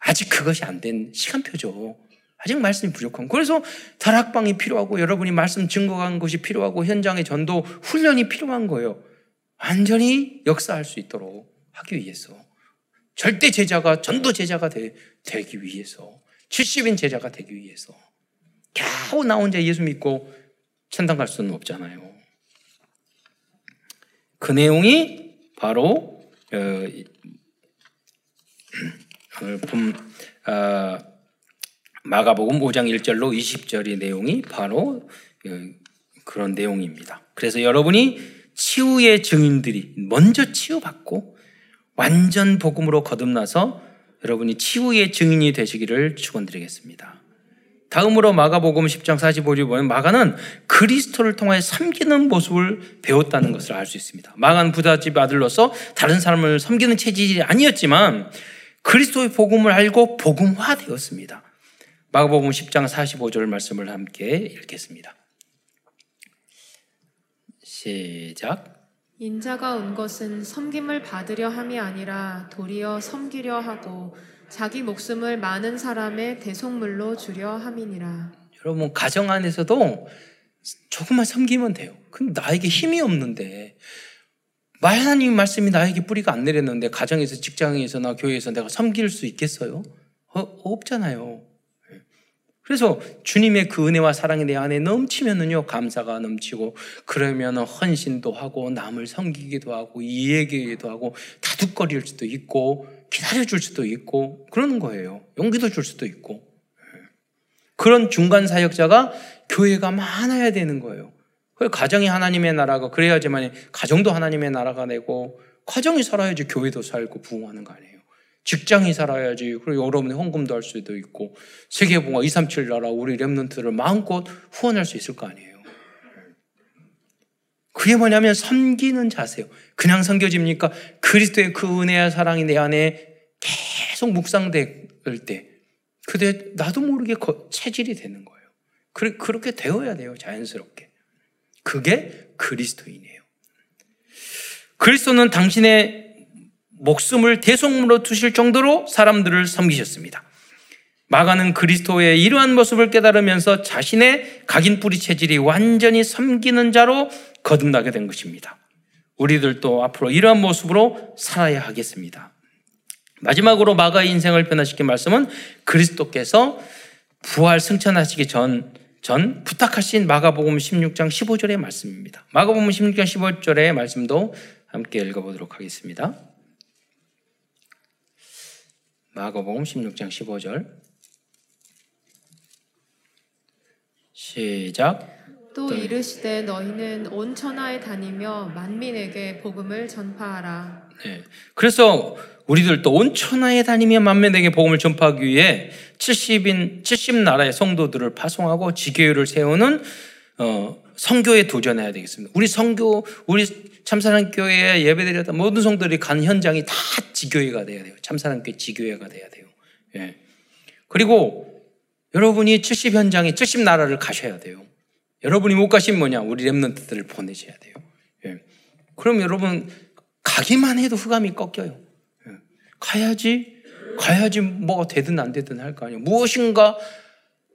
아직 그것이 안 된 시간표죠. 아직 말씀이 부족한. 그래서 다락방이 필요하고 여러분이 말씀 증거한 것이 필요하고 현장의 전도 훈련이 필요한 거예요. 완전히 역사할 수 있도록 하기 위해서. 절대 제자가 전도 제자가 되, 기 위해서 70인 제자가 되기 위해서 겨우 나 혼자 예수 믿고 천당 갈 수는 없잖아요. 그 내용이 바로 어, 오늘 본 어, 마가복음 5장 1절로 20절의 내용이 바로 어, 그런 내용입니다. 그래서 여러분이 치유의 증인들이 먼저 치유받고 완전 복음으로 거듭나서 여러분이 치유의 증인이 되시기를 축원드리겠습니다. 다음으로 마가복음 10장 45절 보면 마가는 그리스도를 통하여 섬기는 모습을 배웠다는 것을 알 수 있습니다. 마가는 부잣집 아들로서 다른 사람을 섬기는 체질이 아니었지만 그리스도의 복음을 알고 복음화되었습니다. 마가복음 10장 45절 말씀을 함께 읽겠습니다. 시작. 인자가 온 것은 섬김을 받으려 함이 아니라 도리어 섬기려 하고 자기 목숨을 많은 사람의 대속물로 주려 함이니라. 여러분 가정 안에서도 조금만 섬기면 돼요. 근데 나에게 힘이 없는데 하나님 말씀이 나에게 뿌리가 안 내렸는데 가정에서 직장에서나 교회에서 내가 섬길 수 있겠어요? 어, 없잖아요. 그래서 주님의 그 은혜와 사랑이 내 안에 넘치면은요, 감사가 넘치고, 그러면 헌신도 하고, 남을 섬기기도 하고, 이해기도 하고, 다둑거릴 수도 있고, 기다려줄 수도 있고, 그러는 거예요. 용기도 줄 수도 있고. 그런 중간 사역자가 교회가 많아야 되는 거예요. 가정이 하나님의 나라가 그래야지만 가정도 하나님의 나라가 되고, 가정이 살아야지 교회도 살고 부흥하는 거 아니에요. 직장이 살아야지. 그리고 여러분이 헌금도 할 수도 있고 세계봉화 237 나라 우리 랩런트를 마음껏 후원할 수 있을 거 아니에요. 그게 뭐냐면 섬기는 자세요. 그냥 섬겨집니까? 그리스도의 그 은혜와 사랑이 내 안에 계속 묵상될 때 그때 나도 모르게 체질이 되는 거예요. 그렇게 되어야 돼요. 자연스럽게. 그게 그리스도인이에요. 그리스도는 당신의 목숨을 대속물로 두실 정도로 사람들을 섬기셨습니다. 마가는 그리스도의 이러한 모습을 깨달으면서 자신의 각인 뿌리 체질이 완전히 섬기는 자로 거듭나게 된 것입니다. 우리들도 앞으로 이러한 모습으로 살아야 하겠습니다. 마지막으로 마가의 인생을 변화시킨 말씀은 그리스도께서 부활 승천하시기 전, 전 부탁하신 마가복음 16장 15절의 말씀입니다. 마가복음 16장 15절의 말씀도 함께 읽어보도록 하겠습니다. 마가복음 16장 15절 시작 또 이르시되 너희는 온 천하에 다니며 만민에게 복음을 전파하라. 네. 그래서 우리들도 온 천하에 다니며 만민에게 복음을 전파하기 위해 70인 70 나라의 성도들을 파송하고 지교회를 세우는 어, 성교에 도전해야 되겠습니다. 우리 성교 우리 참사랑 교회에 예배드렸다 모든 성도들이 간 현장이 다 지교회가 돼야 돼요. 참사랑 교회 지교회가 돼야 돼요. 예. 그리고 여러분이 70 현장에 70 나라를 가셔야 돼요. 여러분이 못 가시면 뭐냐? 우리 랩런트들을 보내셔야 돼요. 예. 그럼 여러분 가기만 해도 흑암이 꺾여요. 예. 가야지, 가야지 뭐가 되든 안 되든 할 거 아니에요. 무엇인가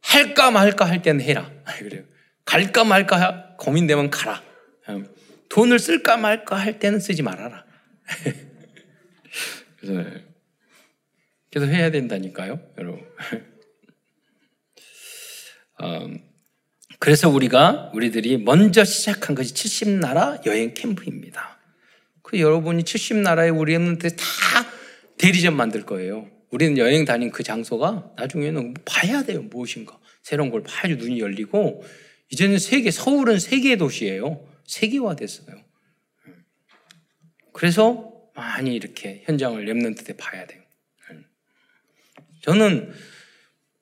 할까 말까 할 때는 해라. [LAUGHS] 그래요. 갈까 말까 고민되면 가라. 예. 돈을 쓸까 말까 할 때는 쓰지 말아라. [LAUGHS] 그래서, 해야 된다니까요, 여러분. [LAUGHS] 음, 그래서 우리가, 우리들이 먼저 시작한 것이 70나라 여행 캠프입니다. 그 여러분이 70나라에 우리 엠는데 다 대리점 만들 거예요. 우리는 여행 다닌 그 장소가 나중에는 봐야 돼요, 무엇인가. 새로운 걸 봐야지 눈이 열리고, 이제는 세계, 서울은 세계 도시예요. 세계화 됐어요. 그래서 많이 이렇게 현장을 랩런트 때 봐야 돼요. 저는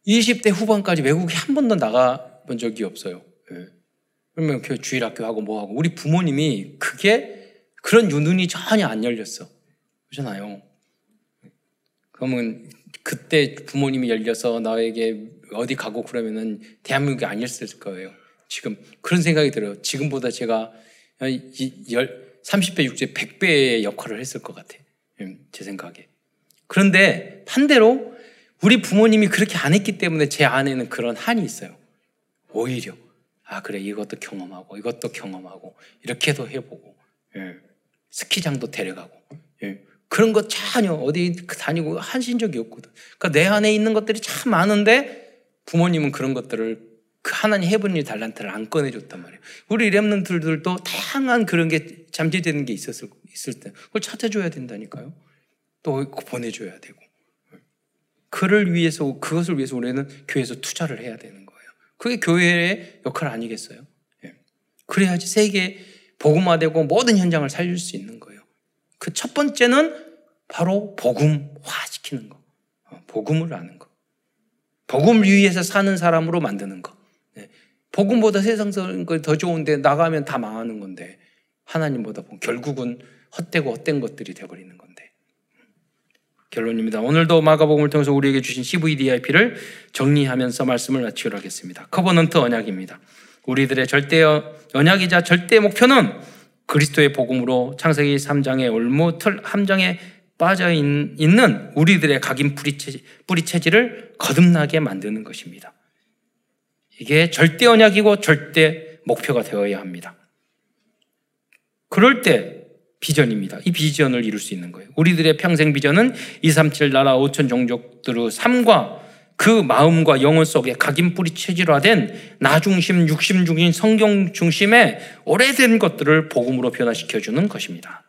20대 후반까지 외국에 한 번도 나가 본 적이 없어요. 그러면 그 주일학교 하고 뭐 하고 우리 부모님이 그게 그런 눈이 전혀 안 열렸어. 그렇잖아요. 그러면 그때 부모님이 열려서 나에게 어디 가고 그러면은 대한민국이 아니었을 거예요. 지금 그런 생각이 들어요. 지금보다 제가 30배, 60배, 100배의 역할을 했을 것 같아요. 음, 제 생각에. 그런데 반대로 우리 부모님이 그렇게 안 했기 때문에 제 안에는 그런 한이 있어요. 오히려 아 그래 이것도 경험하고 이것도 경험하고 이렇게도 해보고 예. 스키장도 데려가고 예. 그런 것 전혀 어디 다니고 하신 적이 없거든. 그러니까 내 안에 있는 것들이 참 많은데 부모님은 그런 것들을 그 하나님 일 달란트를 안 꺼내줬단 말이에요. 우리 랩런트들도 다양한 그런 게 잠재되는 게 있었을 있을 때 그걸 찾아줘야 된다니까요. 또 보내줘야 되고 그를 위해서 그것을 위해서 우리는 교회에서 투자를 해야 되는 거예요. 그게 교회의 역할 아니겠어요? 예. 그래야지 세계 복음화되고 모든 현장을 살릴 수 있는 거예요. 그 첫 번째는 바로 복음화 시키는 거, 어, 복음을 아는 거. 복음을 위해서 사는 사람으로 만드는 거. 네. 복음보다 세상 더 좋은데 나가면 다 망하는 건데 하나님보다 결국은 헛되고 헛된 것들이 되어버리는 건데. 결론입니다. 오늘도 마가복음을 통해서 우리에게 주신 CVDIP를 정리하면서 말씀을 마치도록 하겠습니다. Covenant 언약입니다. 우리들의 절대 언약이자 절대 목표는 그리스도의 복음으로 창세기 3장의 올무 틀 함정에 빠져 있는 우리들의 각인 뿌리 체질을 거듭나게 만드는 것입니다. 이게 절대 언약이고 절대 목표가 되어야 합니다. 그럴 때 비전입니다. 이 비전을 이룰 수 있는 거예요. 우리들의 평생 비전은 237 나라 5천 종족들의 삶과 그 마음과 영혼 속에 각인 뿌리 체질화된 나 중심, 육심 중심, 성경 중심의 오래된 것들을 복음으로 변화시켜 주는 것입니다.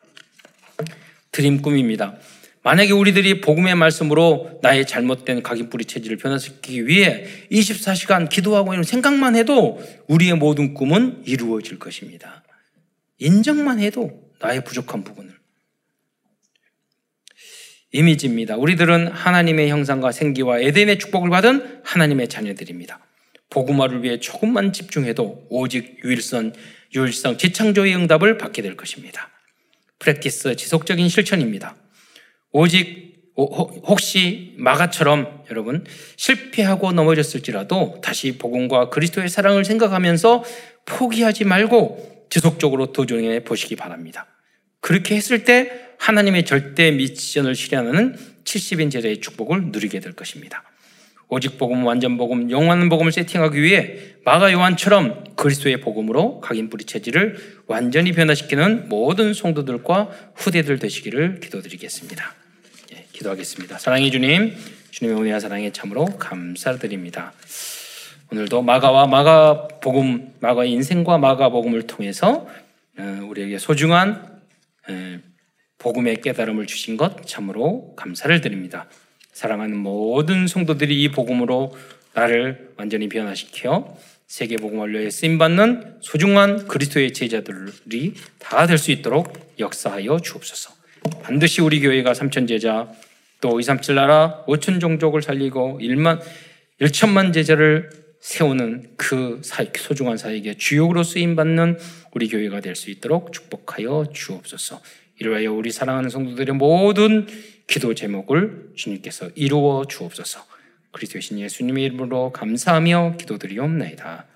드림 꿈입니다. 만약에 우리들이 복음의 말씀으로 나의 잘못된 각인 뿌리 체질을 변화시키기 위해 24시간 기도하고 이런 생각만 해도 우리의 모든 꿈은 이루어질 것입니다. 인정만 해도 나의 부족한 부분을. 이미지입니다. 우리들은 하나님의 형상과 생기와 에덴의 축복을 받은 하나님의 자녀들입니다. 복음화를 위해 조금만 집중해도 오직 유일성, 유일성, 재창조의 응답을 받게 될 것입니다. 프랙티스 지속적인 실천입니다. 오직 혹시 마가처럼 여러분 실패하고 넘어졌을지라도 다시 복음과 그리스도의 사랑을 생각하면서 포기하지 말고 지속적으로 도전해 보시기 바랍니다. 그렇게 했을 때 하나님의 절대 미션을 실현하는 70인 제자의 축복을 누리게 될 것입니다. 오직 복음, 완전 복음, 영원한 복음을 세팅하기 위해 마가 요한처럼 그리스도의 복음으로 각인 뿌리 체질을 완전히 변화시키는 모든 성도들과 후대들 되시기를 기도드리겠습니다. 예, 기도하겠습니다. 사랑해 주님, 주님의 은혜와 사랑에 참으로 감사드립니다. 오늘도 마가와 마가 복음, 마가의 인생과 마가 복음을 통해서 어, 우리에게 소중한 복음의 깨달음을 주신 것 참으로 감사를 드립니다. 사랑하는 모든 성도들이 이 복음으로 나를 완전히 변화시켜 세계 복음 완료에 쓰임 받는 소중한 그리스도의 제자들이 다 될 수 있도록 역사하여 주옵소서. 반드시 우리 교회가 삼천 제자 또 237 나라 5천 종족을 살리고 1만 1천만 제자를 세우는 그 소중한 사역에 주역으로 쓰임 받는 우리 교회가 될 수 있도록 축복하여 주옵소서. 이로하여 우리 사랑하는 성도들의 모든 기도 제목을 주님께서 이루어 주옵소서. 그리스도의 신 예수님의 이름으로 감사하며 기도드리옵나이다.